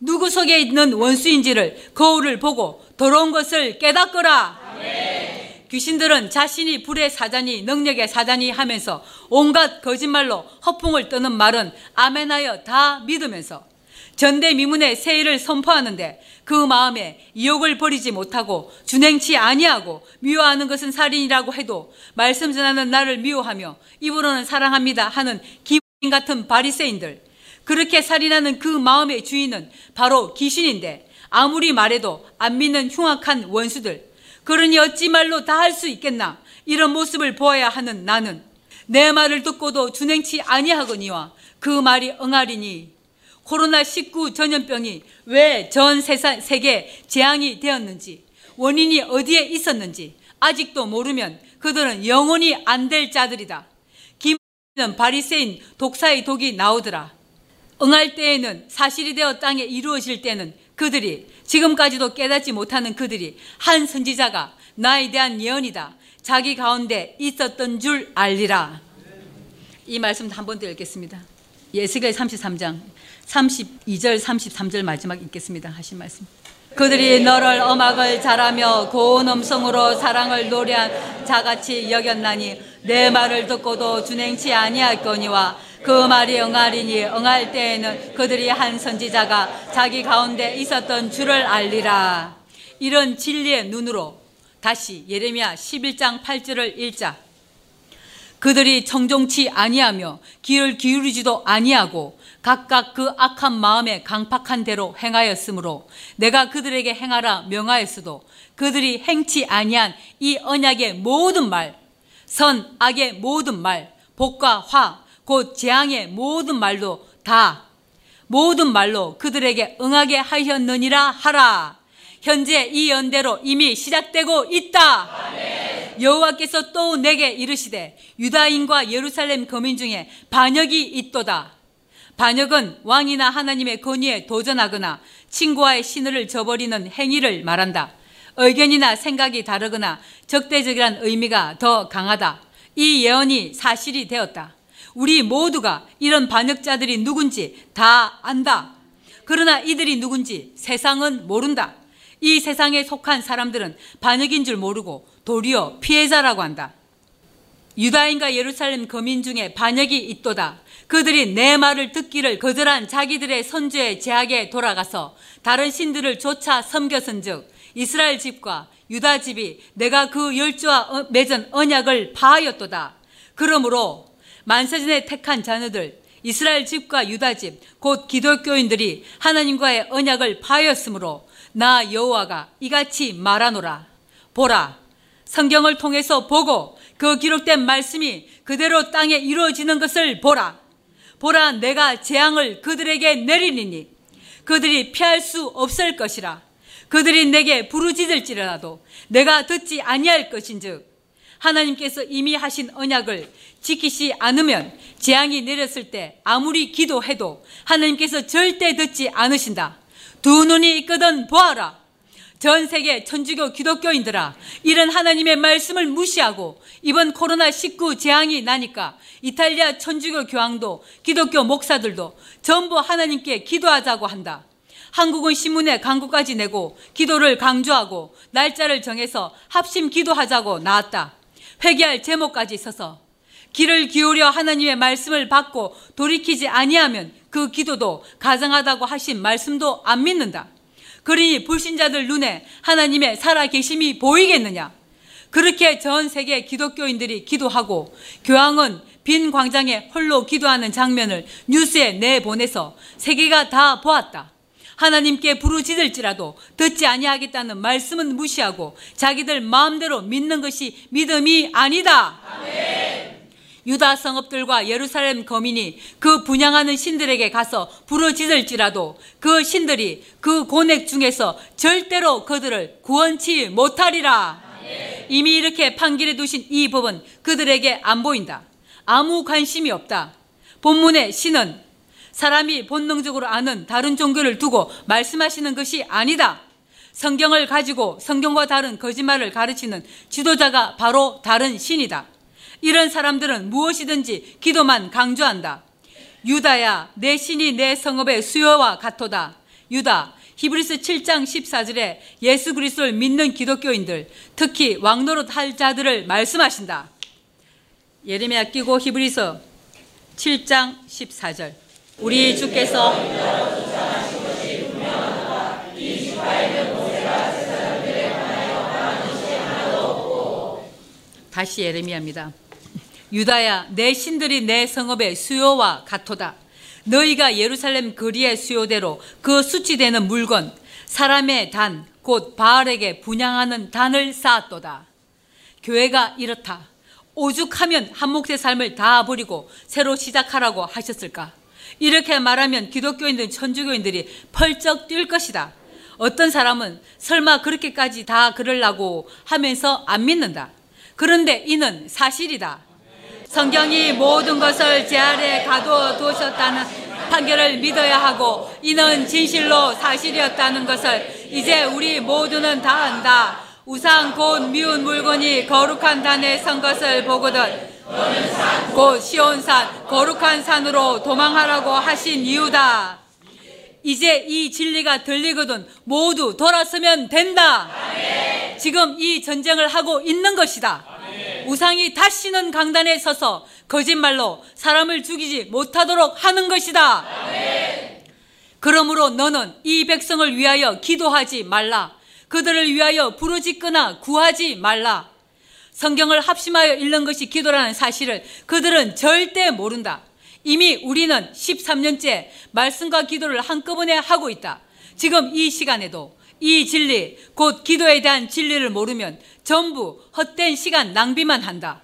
누구 속에 있는 원수인지를 거울을 보고 더러운 것을 깨닫거라. 네. 귀신들은 자신이 불의 사자니 능력의 사자니 하면서 온갖 거짓말로 허풍을 떠는 말은 아멘하여 다 믿으면서 전대미문의 세일을 선포하는데 그 마음에 이욕을 버리지 못하고 준행치 아니하고 미워하는 것은 살인이라고 해도 말씀 전하는 나를 미워하며 입으로는 사랑합니다 하는 기인 같은 바리새인들. 그렇게 살인하는 그 마음의 주인은 바로 귀신인데 아무리 말해도 안 믿는 흉악한 원수들. 그러니 어찌 말로 다 할 수 있겠나? 이런 모습을 보아야 하는 나는. 내 말을 듣고도 준행치 아니하거니와 그 말이 응하리니 코로나19 전염병이 왜 전 세계 재앙이 되었는지 원인이 어디에 있었는지 아직도 모르면 그들은 영원히 안 될 자들이다. 김은 바리새인 독사의 독이 나오더라. 응할 때에는 사실이 되어 땅에 이루어질 때는 그들이 지금까지도 깨닫지 못하는 그들이 한 선지자가 나에 대한 예언이다. 자기 가운데 있었던 줄 알리라. 이 말씀 한번 더 읽겠습니다. 예스겔 33장 32절 33절 마지막 읽겠습니다. 하신 말씀. 그들이 너를 엄악을 잘하며 고운 음성으로 사랑을 노래한 자같이 여겼나니 내 말을 듣고도 준행치 아니할거니와 그 말이 응하리니 응할 때에는 그들이 한 선지자가 자기 가운데 있었던 줄을 알리라. 이런 진리의 눈으로 다시 예레미야 11장 8절을 읽자. 그들이 청종치 아니하며 귀를 기울이지도 아니하고 각각 그 악한 마음에 강팍한 대로 행하였으므로 내가 그들에게 행하라 명하였어도 그들이 행치 아니한 이 언약의 모든 말, 선, 악의 모든 말, 복과 화, 곧 재앙의 모든 말도 다 모든 말로 그들에게 응하게 하였느니라 하라. 현재 이 연대로 이미 시작되고 있다. 아멘. 여호와께서 또 내게 이르시되 유다인과 예루살렘 거민 중에 반역이 있도다. 반역은 왕이나 하나님의 권위에 도전하거나 친구와의 신의를 저버리는 행위를 말한다. 의견이나 생각이 다르거나 적대적이란 의미가 더 강하다. 이 예언이 사실이 되었다. 우리 모두가 이런 반역자들이 누군지 다 안다. 그러나 이들이 누군지 세상은 모른다. 이 세상에 속한 사람들은 반역인 줄 모르고 도리어 피해자라고 한다. 유다인과 예루살렘 거민 중에 반역이 있도다. 그들이 내 말을 듣기를 거절한 자기들의 선주의 제약에 돌아가서 다른 신들을 쫓아 섬겼은즉 이스라엘 집과 유다 집이 내가 그 열주와 어, 맺은 언약을 파하였도다. 그러므로 만세전에 택한 자녀들 이스라엘 집과 유다 집 곧 기독교인들이 하나님과의 언약을 파하였으므로 나 여호와가 이같이 말하노라 보라 성경을 통해서 보고 그 기록된 말씀이 그대로 땅에 이루어지는 것을 보라 보라 내가 재앙을 그들에게 내리니 그들이 피할 수 없을 것이라 그들이 내게 부르짖을지라도 내가 듣지 아니할 것인즉 하나님께서 이미 하신 언약을 지키지 않으면 재앙이 내렸을 때 아무리 기도해도 하나님께서 절대 듣지 않으신다. 두 눈이 있거든 보아라. 전 세계 천주교 기독교인들아, 이런 하나님의 말씀을 무시하고 이번 코로나19 재앙이 나니까 이탈리아 천주교 교황도 기독교 목사들도 전부 하나님께 기도하자고 한다. 한국은 신문에 광고까지 내고 기도를 강조하고 날짜를 정해서 합심 기도하자고 나왔다. 회개할 제목까지 있어서 귀를 기울여 하나님의 말씀을 받고 돌이키지 아니하면 그 기도도 가장하다고 하신 말씀도 안 믿는다. 그러니 불신자들 눈에 하나님의 살아계심이 보이겠느냐? 그렇게 전 세계 기독교인들이 기도하고 교황은 빈 광장에 홀로 기도하는 장면을 뉴스에 내보내서 세계가 다 보았다. 하나님께 부르짖을지라도 듣지 아니하겠다는 말씀은 무시하고 자기들 마음대로 믿는 것이 믿음이 아니다. 아멘. 유다 성읍들과 예루살렘 거민이 그 분양하는 신들에게 가서 부르짖을지라도 그 신들이 그 고넥 중에서 절대로 그들을 구원치 못하리라. 이미 이렇게 판결해 두신 이 법은 그들에게 안 보인다. 아무 관심이 없다. 본문의 신은 사람이 본능적으로 아는 다른 종교를 두고 말씀하시는 것이 아니다. 성경을 가지고 성경과 다른 거짓말을 가르치는 지도자가 바로 다른 신이다. 이런 사람들은 무엇이든지 기도만 강조한다. 유다야, 내 신이 내 성읍의 수요와 같도다. 유다, 히브리스 7장 14절에 예수 그리스도를 믿는 기독교인들, 특히 왕노릇 할 자들을 말씀하신다. 예레미야 끼고 히브리서 7장 14절. 우리 주께서 다시 예레미야입니다. 유다야 내 신들이 내 성읍의 수요와 같도다. 너희가 예루살렘 거리의 수요대로 그 수치되는 물건 사람의 단 곧 바알에게 분양하는 단을 쌓았도다. 교회가 이렇다. 오죽하면 한 몫의 삶을 다 버리고 새로 시작하라고 하셨을까? 이렇게 말하면 기독교인들, 천주교인들이 펄쩍 뛸 것이다. 어떤 사람은 설마 그렇게까지 다 그러려고 하면서 안 믿는다. 그런데 이는 사실이다. 성경이 모든 것을 제 아래 가두어 두셨다는 판결을 믿어야 하고 이는 진실로 사실이었다는 것을 이제 우리 모두는 다 안다. 우상 곧 미운 물건이 거룩한 단에 선 것을 보거든 곧 시온산 거룩한 산으로 도망하라고 하신 이유다. 이제 이 진리가 들리거든 모두 돌아서면 된다. 지금 이 전쟁을 하고 있는 것이다. 우상이 다시는 강단에 서서 거짓말로 사람을 죽이지 못하도록 하는 것이다. 그러므로 너는 이 백성을 위하여 기도하지 말라. 그들을 위하여 부르짖거나 구하지 말라. 성경을 합심하여 읽는 것이 기도라는 사실을 그들은 절대 모른다. 이미 우리는 13년째 말씀과 기도를 한꺼번에 하고 있다. 지금 이 시간에도 이 진리, 곧 기도에 대한 진리를 모르면 전부 헛된 시간 낭비만 한다.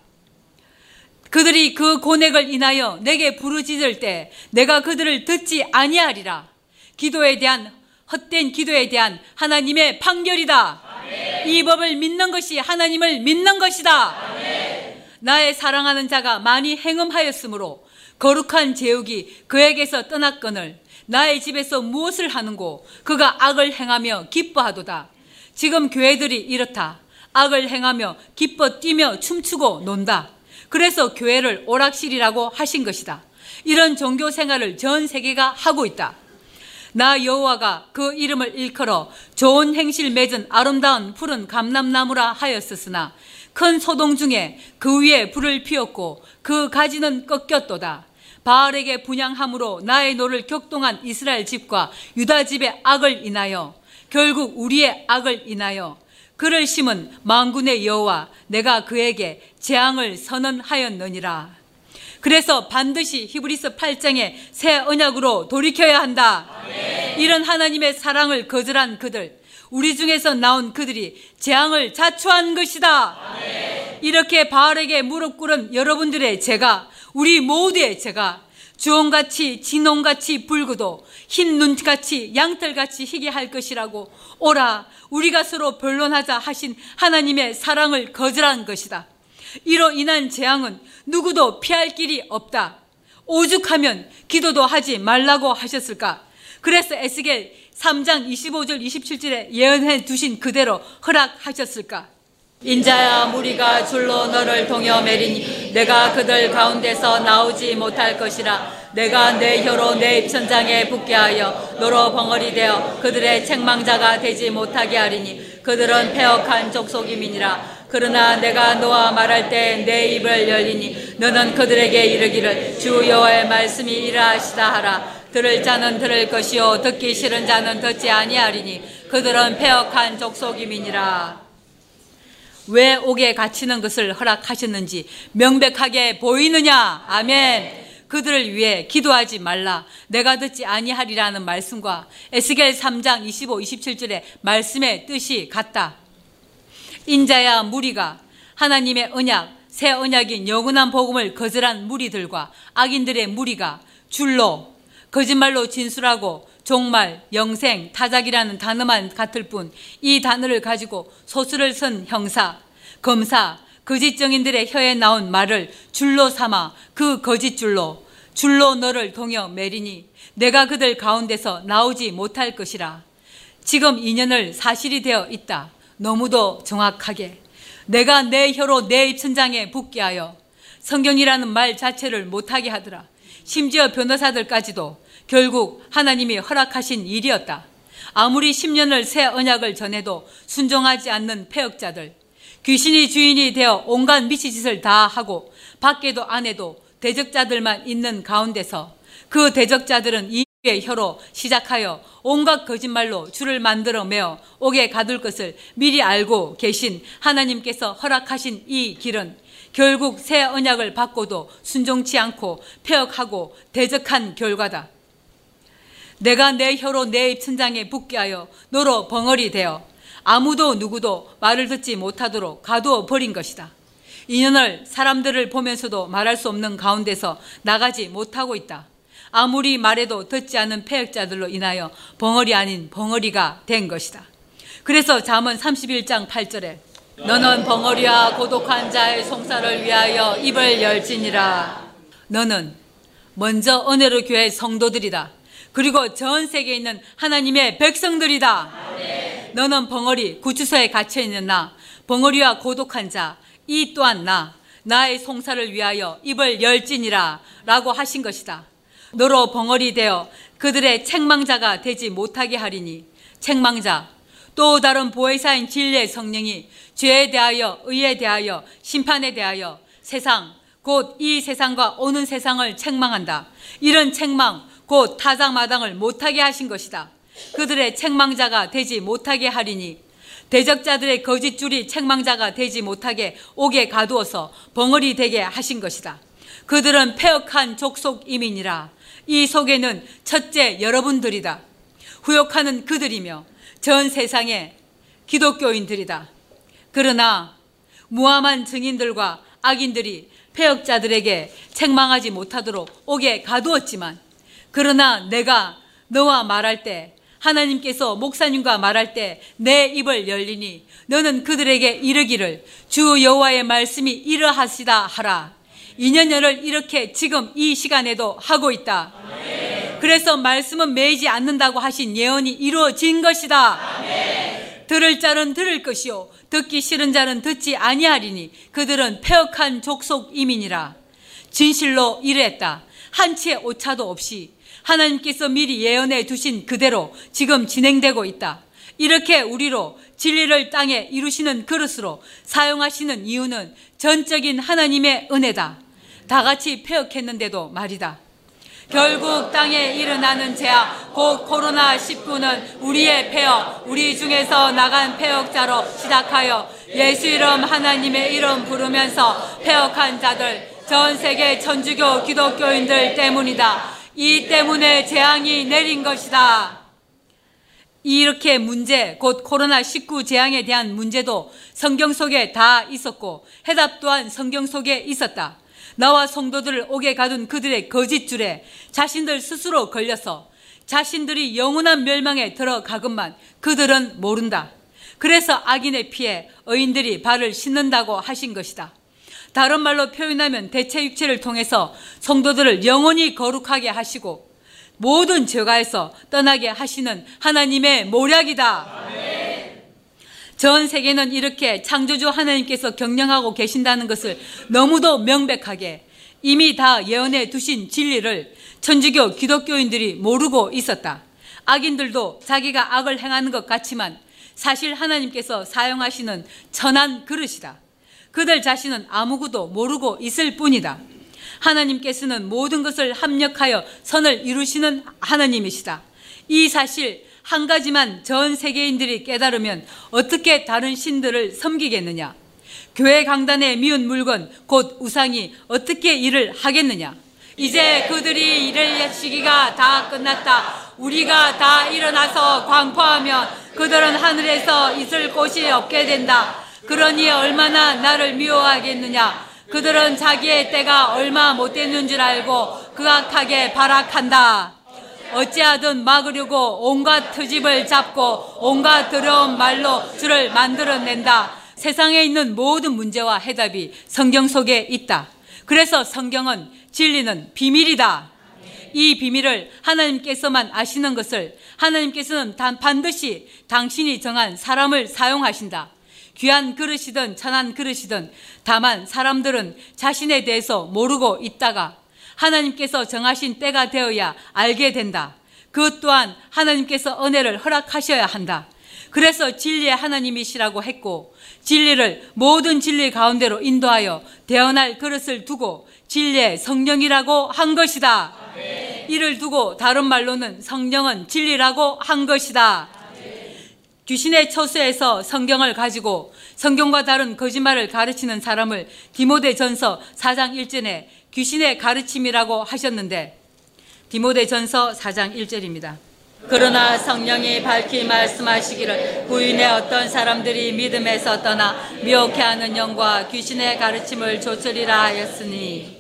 그들이 그 고뇌를 인하여 내게 부르짖을 때 내가 그들을 듣지 아니하리라. 기도에 대한 헛된 기도에 대한 하나님의 판결이다. 아멘. 이 법을 믿는 것이 하나님을 믿는 것이다. 아멘. 나의 사랑하는 자가 많이 행음하였으므로 거룩한 제육이 그에게서 떠났거늘 나의 집에서 무엇을 하는고 그가 악을 행하며 기뻐하도다. 지금 교회들이 이렇다. 악을 행하며 기뻐 뛰며 춤추고 논다. 그래서 교회를 오락실이라고 하신 것이다. 이런 종교 생활을 전 세계가 하고 있다. 나 여호와가 그 이름을 일컬어 좋은 행실 맺은 아름다운 푸른 감람나무라 하였었으나 큰 소동 중에 그 위에 불을 피웠고 그 가지는 꺾였도다. 바알에게 분향함으로 나의 노를 격동한 이스라엘 집과 유다 집의 악을 인하여 결국 우리의 악을 인하여 그를 심은 만군의 여호와 내가 그에게 재앙을 선언하였느니라. 그래서 반드시 히브리서 8장의 새 언약으로 돌이켜야 한다. 아멘. 이런 하나님의 사랑을 거절한 그들, 우리 중에서 나온 그들이 재앙을 자초한 것이다. 아멘. 이렇게 바알에게 무릎 꿇은 여러분들의 죄가 우리 모두의 죄가 주홍같이 진홍같이 붉고도 흰 눈같이 양털같이 희게 할 것이라고 오라 우리가 서로 변론하자 하신 하나님의 사랑을 거절한 것이다. 이로 인한 재앙은 누구도 피할 길이 없다. 오죽하면 기도도 하지 말라고 하셨을까? 그래서 에스겔 3장 25절 27절에 예언해 두신 그대로 허락하셨을까? 인자야 무리가 줄로 너를 동여 매리니. 내가 그들 가운데서 나오지 못할 것이라. 내가 내 혀로 내 입천장에 붙게 하여 너로 벙어리 되어 그들의 책망자가 되지 못하게 하리니. 그들은 폐역한 족속임이니라. 그러나 내가 너와 말할 때 내 입을 열리니 너는 그들에게 이르기를 주 여호와의 말씀이 이러하시다 하라. 들을 자는 들을 것이요 듣기 싫은 자는 듣지 아니하리니 그들은 폐역한 족속임이니라 왜 옥에 갇히는 것을 허락하셨는지 명백하게 보이느냐? 아멘. 그들을 위해 기도하지 말라. 내가 듣지 아니하리라는 말씀과 에스겔 3장 25, 27절의 말씀의 뜻이 같다. 인자야 무리가 하나님의 언약 새 언약인 영원한 복음을 거절한 무리들과 악인들의 무리가 줄로 거짓말로 진술하고 종말, 영생, 타작이라는 단어만 같을 뿐 이 단어를 가지고 소수를 쓴 형사, 검사, 거짓 정인들의 혀에 나온 말을 줄로 삼아 그 거짓 줄로 줄로 너를 동여 매리니 내가 그들 가운데서 나오지 못할 것이라. 지금 인연을 사실이 되어 있다. 너무도 정확하게. 내가 내 혀로 내 입천장에 붙게 하여 성경이라는 말 자체를 못하게 하더라. 심지어 변호사들까지도 결국 하나님이 허락하신 일이었다. 아무리 10년을 새 언약을 전해도 순종하지 않는 폐역자들, 귀신이 주인이 되어 온갖 미치짓을 다 하고 밖에도 안에도 대적자들만 있는 가운데서 그 대적자들은 이의 혀로 시작하여 온갖 거짓말로 주를 만들어 매어 옥에 가둘 것을 미리 알고 계신 하나님께서 허락하신 이 길은 결국 새 언약을 받고도 순종치 않고 폐역하고 대적한 결과다. 내가 내 혀로 내 입천장에 붙게 하여 너로 벙어리 되어 아무도 누구도 말을 듣지 못하도록 가두어 버린 것이다. 인연을 사람들을 보면서도 말할 수 없는 가운데서 나가지 못하고 있다. 아무리 말해도 듣지 않는 폐역자들로 인하여 벙어리 아닌 벙어리가 된 것이다. 그래서 잠언 31장 8절에 너는 벙어리와 고독한 자의 송사를 위하여 입을 열지니라. 너는 먼저 은혜로 교회 성도들이다. 그리고 전 세계에 있는 하나님의 백성들이다. 너는 벙어리 구주소에 갇혀 있는 나, 벙어리와 고독한 자, 이 또한 나, 나의 송사를 위하여 입을 열지니라 라고 하신 것이다. 너로 벙어리 되어 그들의 책망자가 되지 못하게 하리니 책망자 또 다른 보혜사인 진리의 성령이 죄에 대하여 의에 대하여 심판에 대하여 세상 곧 이 세상과 오는 세상을 책망한다. 이런 책망 곧 타작마당을 못하게 하신 것이다. 그들의 책망자가 되지 못하게 하리니 대적자들의 거짓줄이 책망자가 되지 못하게 옥에 가두어서 벙어리 되게 하신 것이다. 그들은 폐역한 족속 이민이라 이 속에는 첫째 여러분들이다. 후욕하는 그들이며 전 세상의 기독교인들이다. 그러나 무함한 증인들과 악인들이 폐역자들에게 책망하지 못하도록 옥에 가두었지만 그러나 내가 너와 말할 때 하나님께서 목사님과 말할 때 내 입을 열리니 너는 그들에게 이르기를 주 여호와의 말씀이 이러하시다 하라. 2년여를 이렇게 지금 이 시간에도 하고 있다. 그래서 말씀은 매이지 않는다고 하신 예언이 이루어진 것이다. 들을 자는 들을 것이요 듣기 싫은 자는 듣지 아니하리니 그들은 폐역한 족속 이민이라. 진실로 이랬다. 한채 오차도 없이 하나님께서 미리 예언해 두신 그대로 지금 진행되고 있다. 이렇게 우리로 진리를 땅에 이루시는 그릇으로 사용하시는 이유는 전적인 하나님의 은혜다. 다 같이 폐역했는데도 말이다. 결국 땅에 일어나는 재앙, 곧 코로나19는 우리의 폐역, 우리 중에서 나간 폐역자로 시작하여 예수 이름 하나님의 이름 부르면서 폐역한 자들, 전 세계 천주교 기독교인들 때문이다. 이 때문에 재앙이 내린 것이다. 이렇게 문제, 곧 코로나19 재앙에 대한 문제도 성경 속에 다 있었고 해답 또한 성경 속에 있었다. 나와 성도들을 옥에 가둔 그들의 거짓줄에 자신들 스스로 걸려서 자신들이 영원한 멸망에 들어가건만 그들은 모른다. 그래서 악인의 피에 의인들이 발을 씻는다고 하신 것이다. 다른 말로 표현하면 대체 육체를 통해서 성도들을 영원히 거룩하게 하시고 모든 죄가에서 떠나게 하시는 하나님의 모략이다. 전 세계는 이렇게 창조주 하나님께서 경영하고 계신다는 것을 너무도 명백하게 이미 다 예언해 두신 진리를 천주교 기독교인들이 모르고 있었다. 악인들도 자기가 악을 행하는 것 같지만 사실 하나님께서 사용하시는 천한 그릇이다. 그들 자신은 아무것도 모르고 있을 뿐이다. 하나님께서는 모든 것을 합력하여 선을 이루시는 하나님이시다. 이 사실 한 가지만 전 세계인들이 깨달으면 어떻게 다른 신들을 섬기겠느냐? 교회 강단에 미운 물건, 곧 우상이 어떻게 일을 하겠느냐? 이제 그들이 일할 시기가 다 끝났다. 우리가 다 일어나서 광포하면 그들은 하늘에서 있을 곳이 없게 된다. 그러니 얼마나 나를 미워하겠느냐? 그들은 자기의 때가 얼마 못 됐는 줄 알고 극악하게 발악한다. 어찌하든 막으려고 온갖 트집을 잡고 온갖 더러운 말로 주를 만들어낸다. 세상에 있는 모든 문제와 해답이 성경 속에 있다. 그래서 성경은 진리는 비밀이다. 이 비밀을 하나님께서만 아시는 것을 하나님께서는 반드시 당신이 정한 사람을 사용하신다. 귀한 그릇이든 천한 그릇이든 다만 사람들은 자신에 대해서 모르고 있다가 하나님께서 정하신 때가 되어야 알게 된다. 그것 또한 하나님께서 은혜를 허락하셔야 한다. 그래서 진리의 하나님이시라고 했고 진리를 모든 진리 가운데로 인도하여 대언할 그릇을 두고 진리의 성령이라고 한 것이다. 이를 두고 다른 말로는 성령은 진리라고 한 것이다. 귀신의 처수에서 성경을 가지고 성경과 다른 거짓말을 가르치는 사람을 디모데 전서 4장 1절에 귀신의 가르침이라고 하셨는데 디모데 전서 4장 1절입니다. 그러나 성령이 밝히 말씀하시기를 부인의 어떤 사람들이 믿음에서 떠나 미혹해하는 영과 귀신의 가르침을 조철이라 하였으니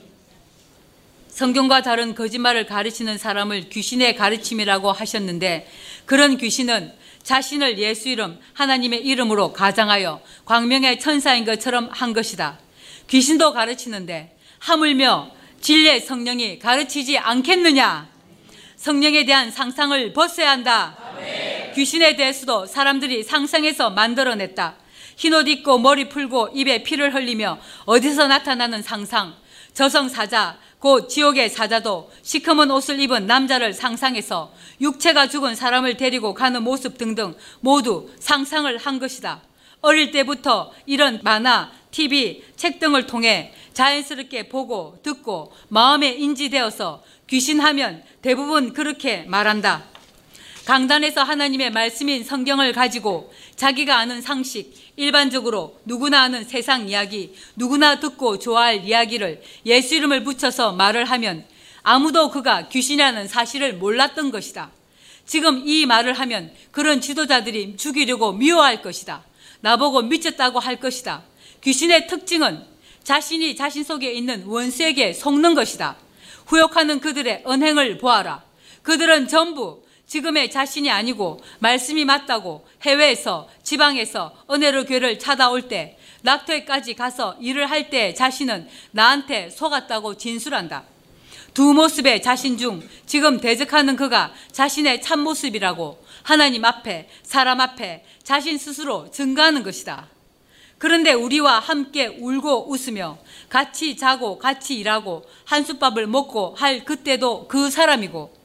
성경과 다른 거짓말을 가르치는 사람을 귀신의 가르침이라고 하셨는데 그런 귀신은 자신을 예수 이름 하나님의 이름으로 가장하여 광명의 천사인 것처럼 한 것이다. 귀신도 가르치는데 하물며 진리의 성령이 가르치지 않겠느냐? 성령에 대한 상상을 벗어야 한다. 귀신에 대해서도 사람들이 상상해서 만들어냈다. 흰옷 입고 머리 풀고 입에 피를 흘리며 어디서 나타나는 상상, 저성사자, 곧 지옥의 사자도 시커먼 옷을 입은 남자를 상상해서 육체가 죽은 사람을 데리고 가는 모습 등등 모두 상상을 한 것이다. 어릴 때부터 이런 만화, TV, 책 등을 통해 자연스럽게 보고 듣고 마음에 인지되어서 귀신하면 대부분 그렇게 말한다. 강단에서 하나님의 말씀인 성경을 가지고 자기가 아는 상식, 일반적으로 누구나 아는 세상 이야기, 누구나 듣고 좋아할 이야기를 예수 이름을 붙여서 말을 하면 아무도 그가 귀신이라는 사실을 몰랐던 것이다. 지금 이 말을 하면 그런 지도자들이 죽이려고 미워할 것이다. 나보고 미쳤다고 할 것이다. 귀신의 특징은 자신이 자신 속에 있는 원수에게 속는 것이다. 후욕하는 그들의 언행을 보아라. 그들은 전부 지금의 자신이 아니고 말씀이 맞다고 해외에서 지방에서 은혜로 교회를 찾아올 때 낙토에까지 가서 일을 할 때 자신은 나한테 속았다고 진술한다. 두 모습의 자신 중 지금 대적하는 그가 자신의 참모습이라고 하나님 앞에 사람 앞에 자신 스스로 증가하는 것이다. 그런데 우리와 함께 울고 웃으며 같이 자고 같이 일하고 한솥밥을 먹고 할 그때도 그 사람이고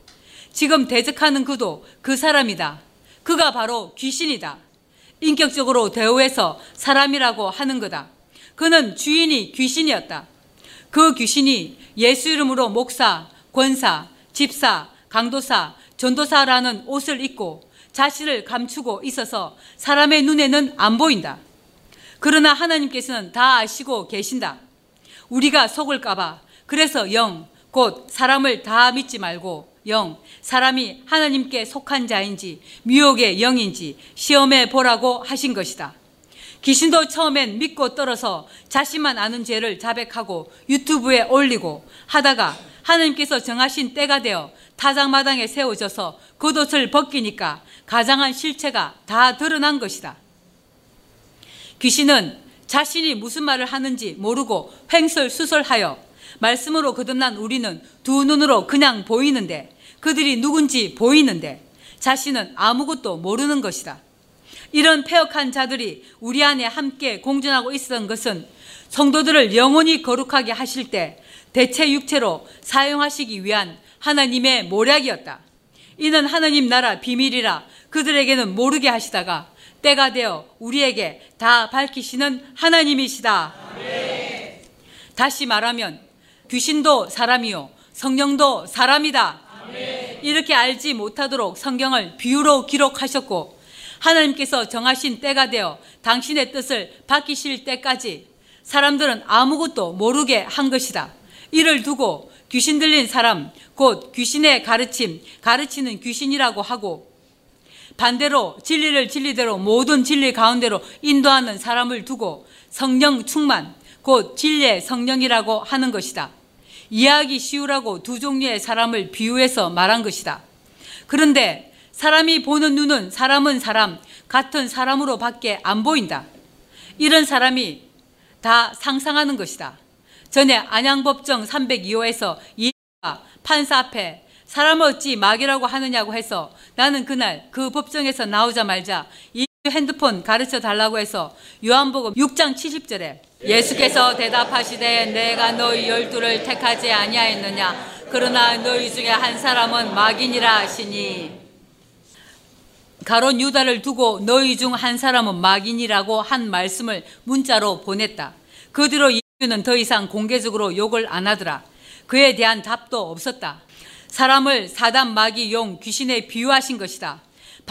지금 대적하는 그도 그 사람이다. 그가 바로 귀신이다. 인격적으로 대우해서 사람이라고 하는 거다. 그는 주인이 귀신이었다. 그 귀신이 예수 이름으로 목사, 권사, 집사, 강도사, 전도사라는 옷을 입고 자신을 감추고 있어서 사람의 눈에는 안 보인다. 그러나 하나님께서는 다 아시고 계신다. 우리가 속을까봐 그래서 영, 곧 사람을 다 믿지 말고 영, 사람이 하나님께 속한 자인지 미혹의 영인지 시험해 보라고 하신 것이다. 귀신도 처음엔 믿고 떨어서 자신만 아는 죄를 자백하고 유튜브에 올리고 하다가 하나님께서 정하신 때가 되어 타작마당에 세워져서 겉옷을 벗기니까 가장한 실체가 다 드러난 것이다. 귀신은 자신이 무슨 말을 하는지 모르고 횡설수설하여 말씀으로 거듭난 우리는 두 눈으로 그냥 보이는데 그들이 누군지 보이는데 자신은 아무것도 모르는 것이다. 이런 폐역한 자들이 우리 안에 함께 공존하고 있었던 것은 성도들을 영원히 거룩하게 하실 때 대체 육체로 사용하시기 위한 하나님의 모략이었다. 이는 하나님 나라 비밀이라 그들에게는 모르게 하시다가 때가 되어 우리에게 다 밝히시는 하나님이시다. 아멘. 다시 말하면 귀신도 사람이요 성령도 사람이다. 아멘. 이렇게 알지 못하도록 성경을 비유로 기록하셨고 하나님께서 정하신 때가 되어 당신의 뜻을 밝히실 때까지 사람들은 아무것도 모르게 한 것이다. 이를 두고 귀신 들린 사람, 곧 귀신의 가르침, 가르치는 귀신이라고 하고 반대로 진리를 진리대로 모든 진리 가운데로 인도하는 사람을 두고 성령 충만, 곧 진리의 성령이라고 하는 것이다. 이해하기 쉬우라고 두 종류의 사람을 비유해서 말한 것이다. 그런데 사람이 보는 눈은 사람은 사람, 같은 사람으로 밖에 안 보인다. 이런 사람이 다 상상하는 것이다. 전에 안양법정 302호에서 이가 판사 앞에 사람 어찌 마귀라고 하느냐고 해서 나는 그날 그 법정에서 나오자말자 이 핸드폰 가르쳐 달라고 해서 요한복음 6장 70절에 예수께서 대답하시되 내가 너희 열두를 택하지 아니하였느냐 그러나 너희 중에 한 사람은 마귀니라 하시니 가론 유다를 두고 너희 중 한 사람은 마귀니라고 한 말씀을 문자로 보냈다. 그 뒤로 예수는 더 이상 공개적으로 욕을 안 하더라. 그에 대한 답도 없었다. 사람을 사단 마귀 용 귀신에 비유하신 것이다.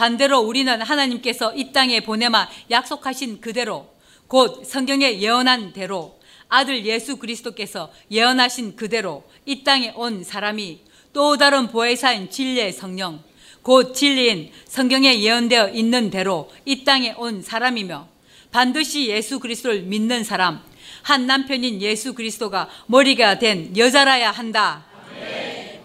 반대로 우리는 하나님께서 이 땅에 보내마 약속하신 그대로 곧 성경에 예언한 대로 아들 예수 그리스도께서 예언하신 그대로 이 땅에 온 사람이 또 다른 보혜사인 진리의 성령 곧 진리인 성경에 예언되어 있는 대로 이 땅에 온 사람이며 반드시 예수 그리스도를 믿는 사람 한 남편인 예수 그리스도가 머리가 된 여자라야 한다.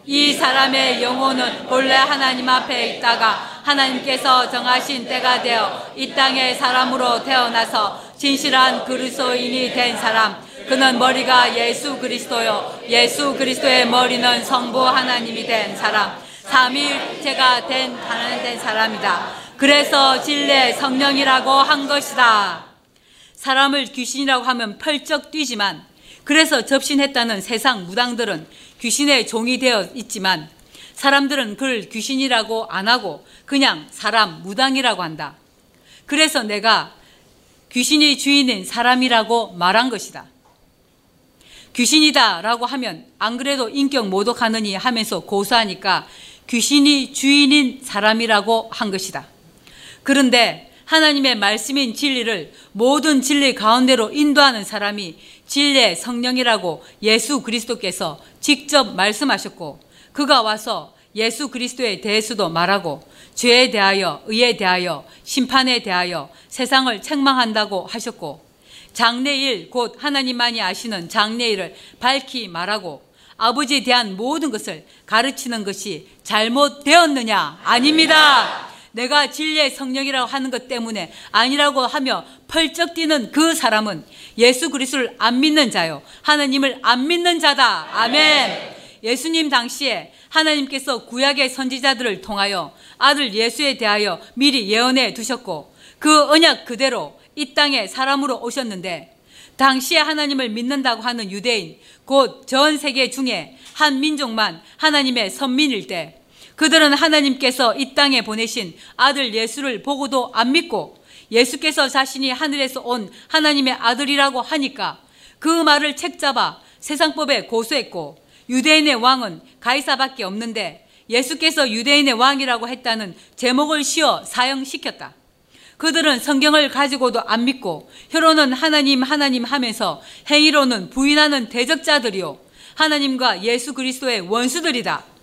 이 사람의 영혼은 본래 하나님 앞에 있다가 하나님께서 정하신 때가 되어 이 땅의 사람으로 태어나서 진실한 그리스도인이 된 사람 그는 머리가 예수 그리스도요 예수 그리스도의 머리는 성부 하나님이 된 사람 삼일체가 된 하나님 된 사람이다. 그래서 진례 성령이라고 한 것이다. 사람을 귀신이라고 하면 펄쩍 뛰지만 그래서 접신했다는 세상 무당들은 귀신의 종이 되어 있지만 사람들은 그를 귀신이라고 안 하고 그냥 사람 무당이라고 한다. 그래서 내가 귀신이 주인인 사람이라고 말한 것이다. 귀신이다라고 하면 안 그래도 인격 모독하느니 하면서 고소하니까 귀신이 주인인 사람이라고 한 것이다. 그런데 하나님의 말씀인 진리를 모든 진리 가운데로 인도하는 사람이 진리의 성령이라고 예수 그리스도께서 직접 말씀하셨고 그가 와서 예수 그리스도에 대해서도 말하고 죄에 대하여 의에 대하여 심판에 대하여 세상을 책망한다고 하셨고 장래일 곧 하나님만이 아시는 장래일을 밝히 말하고 아버지에 대한 모든 것을 가르치는 것이 잘못되었느냐? 아닙니다. 내가 진리의 성령이라고 하는 것 때문에 아니라고 하며 펄쩍 뛰는 그 사람은 예수 그리스도를 안 믿는 자요. 하나님을 안 믿는 자다. 아멘. 예수님 당시에 하나님께서 구약의 선지자들을 통하여 아들 예수에 대하여 미리 예언해 두셨고 그 언약 그대로 이 땅에 사람으로 오셨는데 당시에 하나님을 믿는다고 하는 유대인, 곧 전 세계 중에 한 민족만 하나님의 선민일 때 그들은 하나님께서 이 땅에 보내신 아들 예수를 보고도 안 믿고 예수께서 자신이 하늘에서 온 하나님의 아들이라고 하니까 그 말을 책잡아 세상법에 고소했고 유대인의 왕은 가이사밖에 없는데 예수께서 유대인의 왕이라고 했다는 제목을 씌워 사형시켰다. 그들은 성경을 가지고도 안 믿고 혀로는 하나님 하나님 하면서 행위로는 부인하는 대적자들이요 하나님과 예수 그리스도의 원수들이다.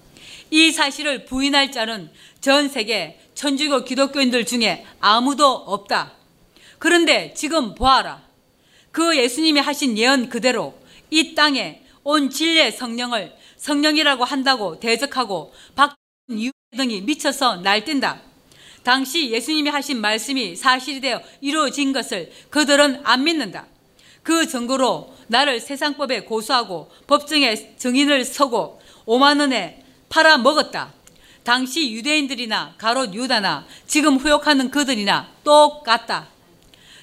이 사실을 부인할 자는 전 세계 천주교 기독교인들 중에 아무도 없다. 그런데 지금 보아라. 그 예수님이 하신 예언 그대로 이 땅에 온 진리의 성령을 성령이라고 한다고 대적하고 박유 등이 미쳐서 날뛴다. 당시 예수님이 하신 말씀이 사실이 되어 이루어진 것을 그들은 안 믿는다. 그 증거로 나를 세상법에 고소하고 법정에 증인을 서고 5만 원에 팔아 먹었다. 당시 유대인들이나 가롯 유다나 지금 후욕하는 그들이나 똑같다.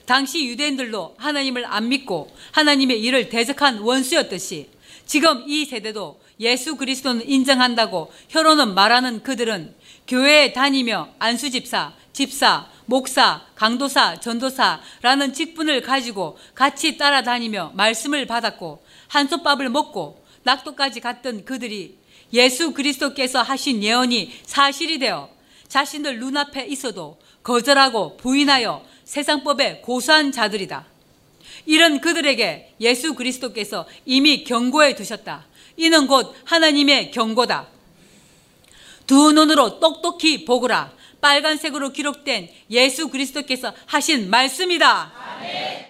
당시 유대인들도 하나님을 안 믿고 하나님의 일을 대적한 원수였듯이 지금 이 세대도 예수 그리스도는 인정한다고 혀로는 말하는 그들은 교회에 다니며 안수집사, 집사, 목사, 강도사, 전도사라는 직분을 가지고 같이 따라다니며 말씀을 받았고 한솥밥을 먹고 낙도까지 갔던 그들이 예수 그리스도께서 하신 예언이 사실이 되어 자신들 눈앞에 있어도 거절하고 부인하여 세상법에 고수한 자들이다. 이런 그들에게 예수 그리스도께서 이미 경고해 두셨다. 이는 곧 하나님의 경고다. 두 눈으로 똑똑히 보거라. 빨간색으로 기록된 예수 그리스도께서 하신 말씀이다. 아멘.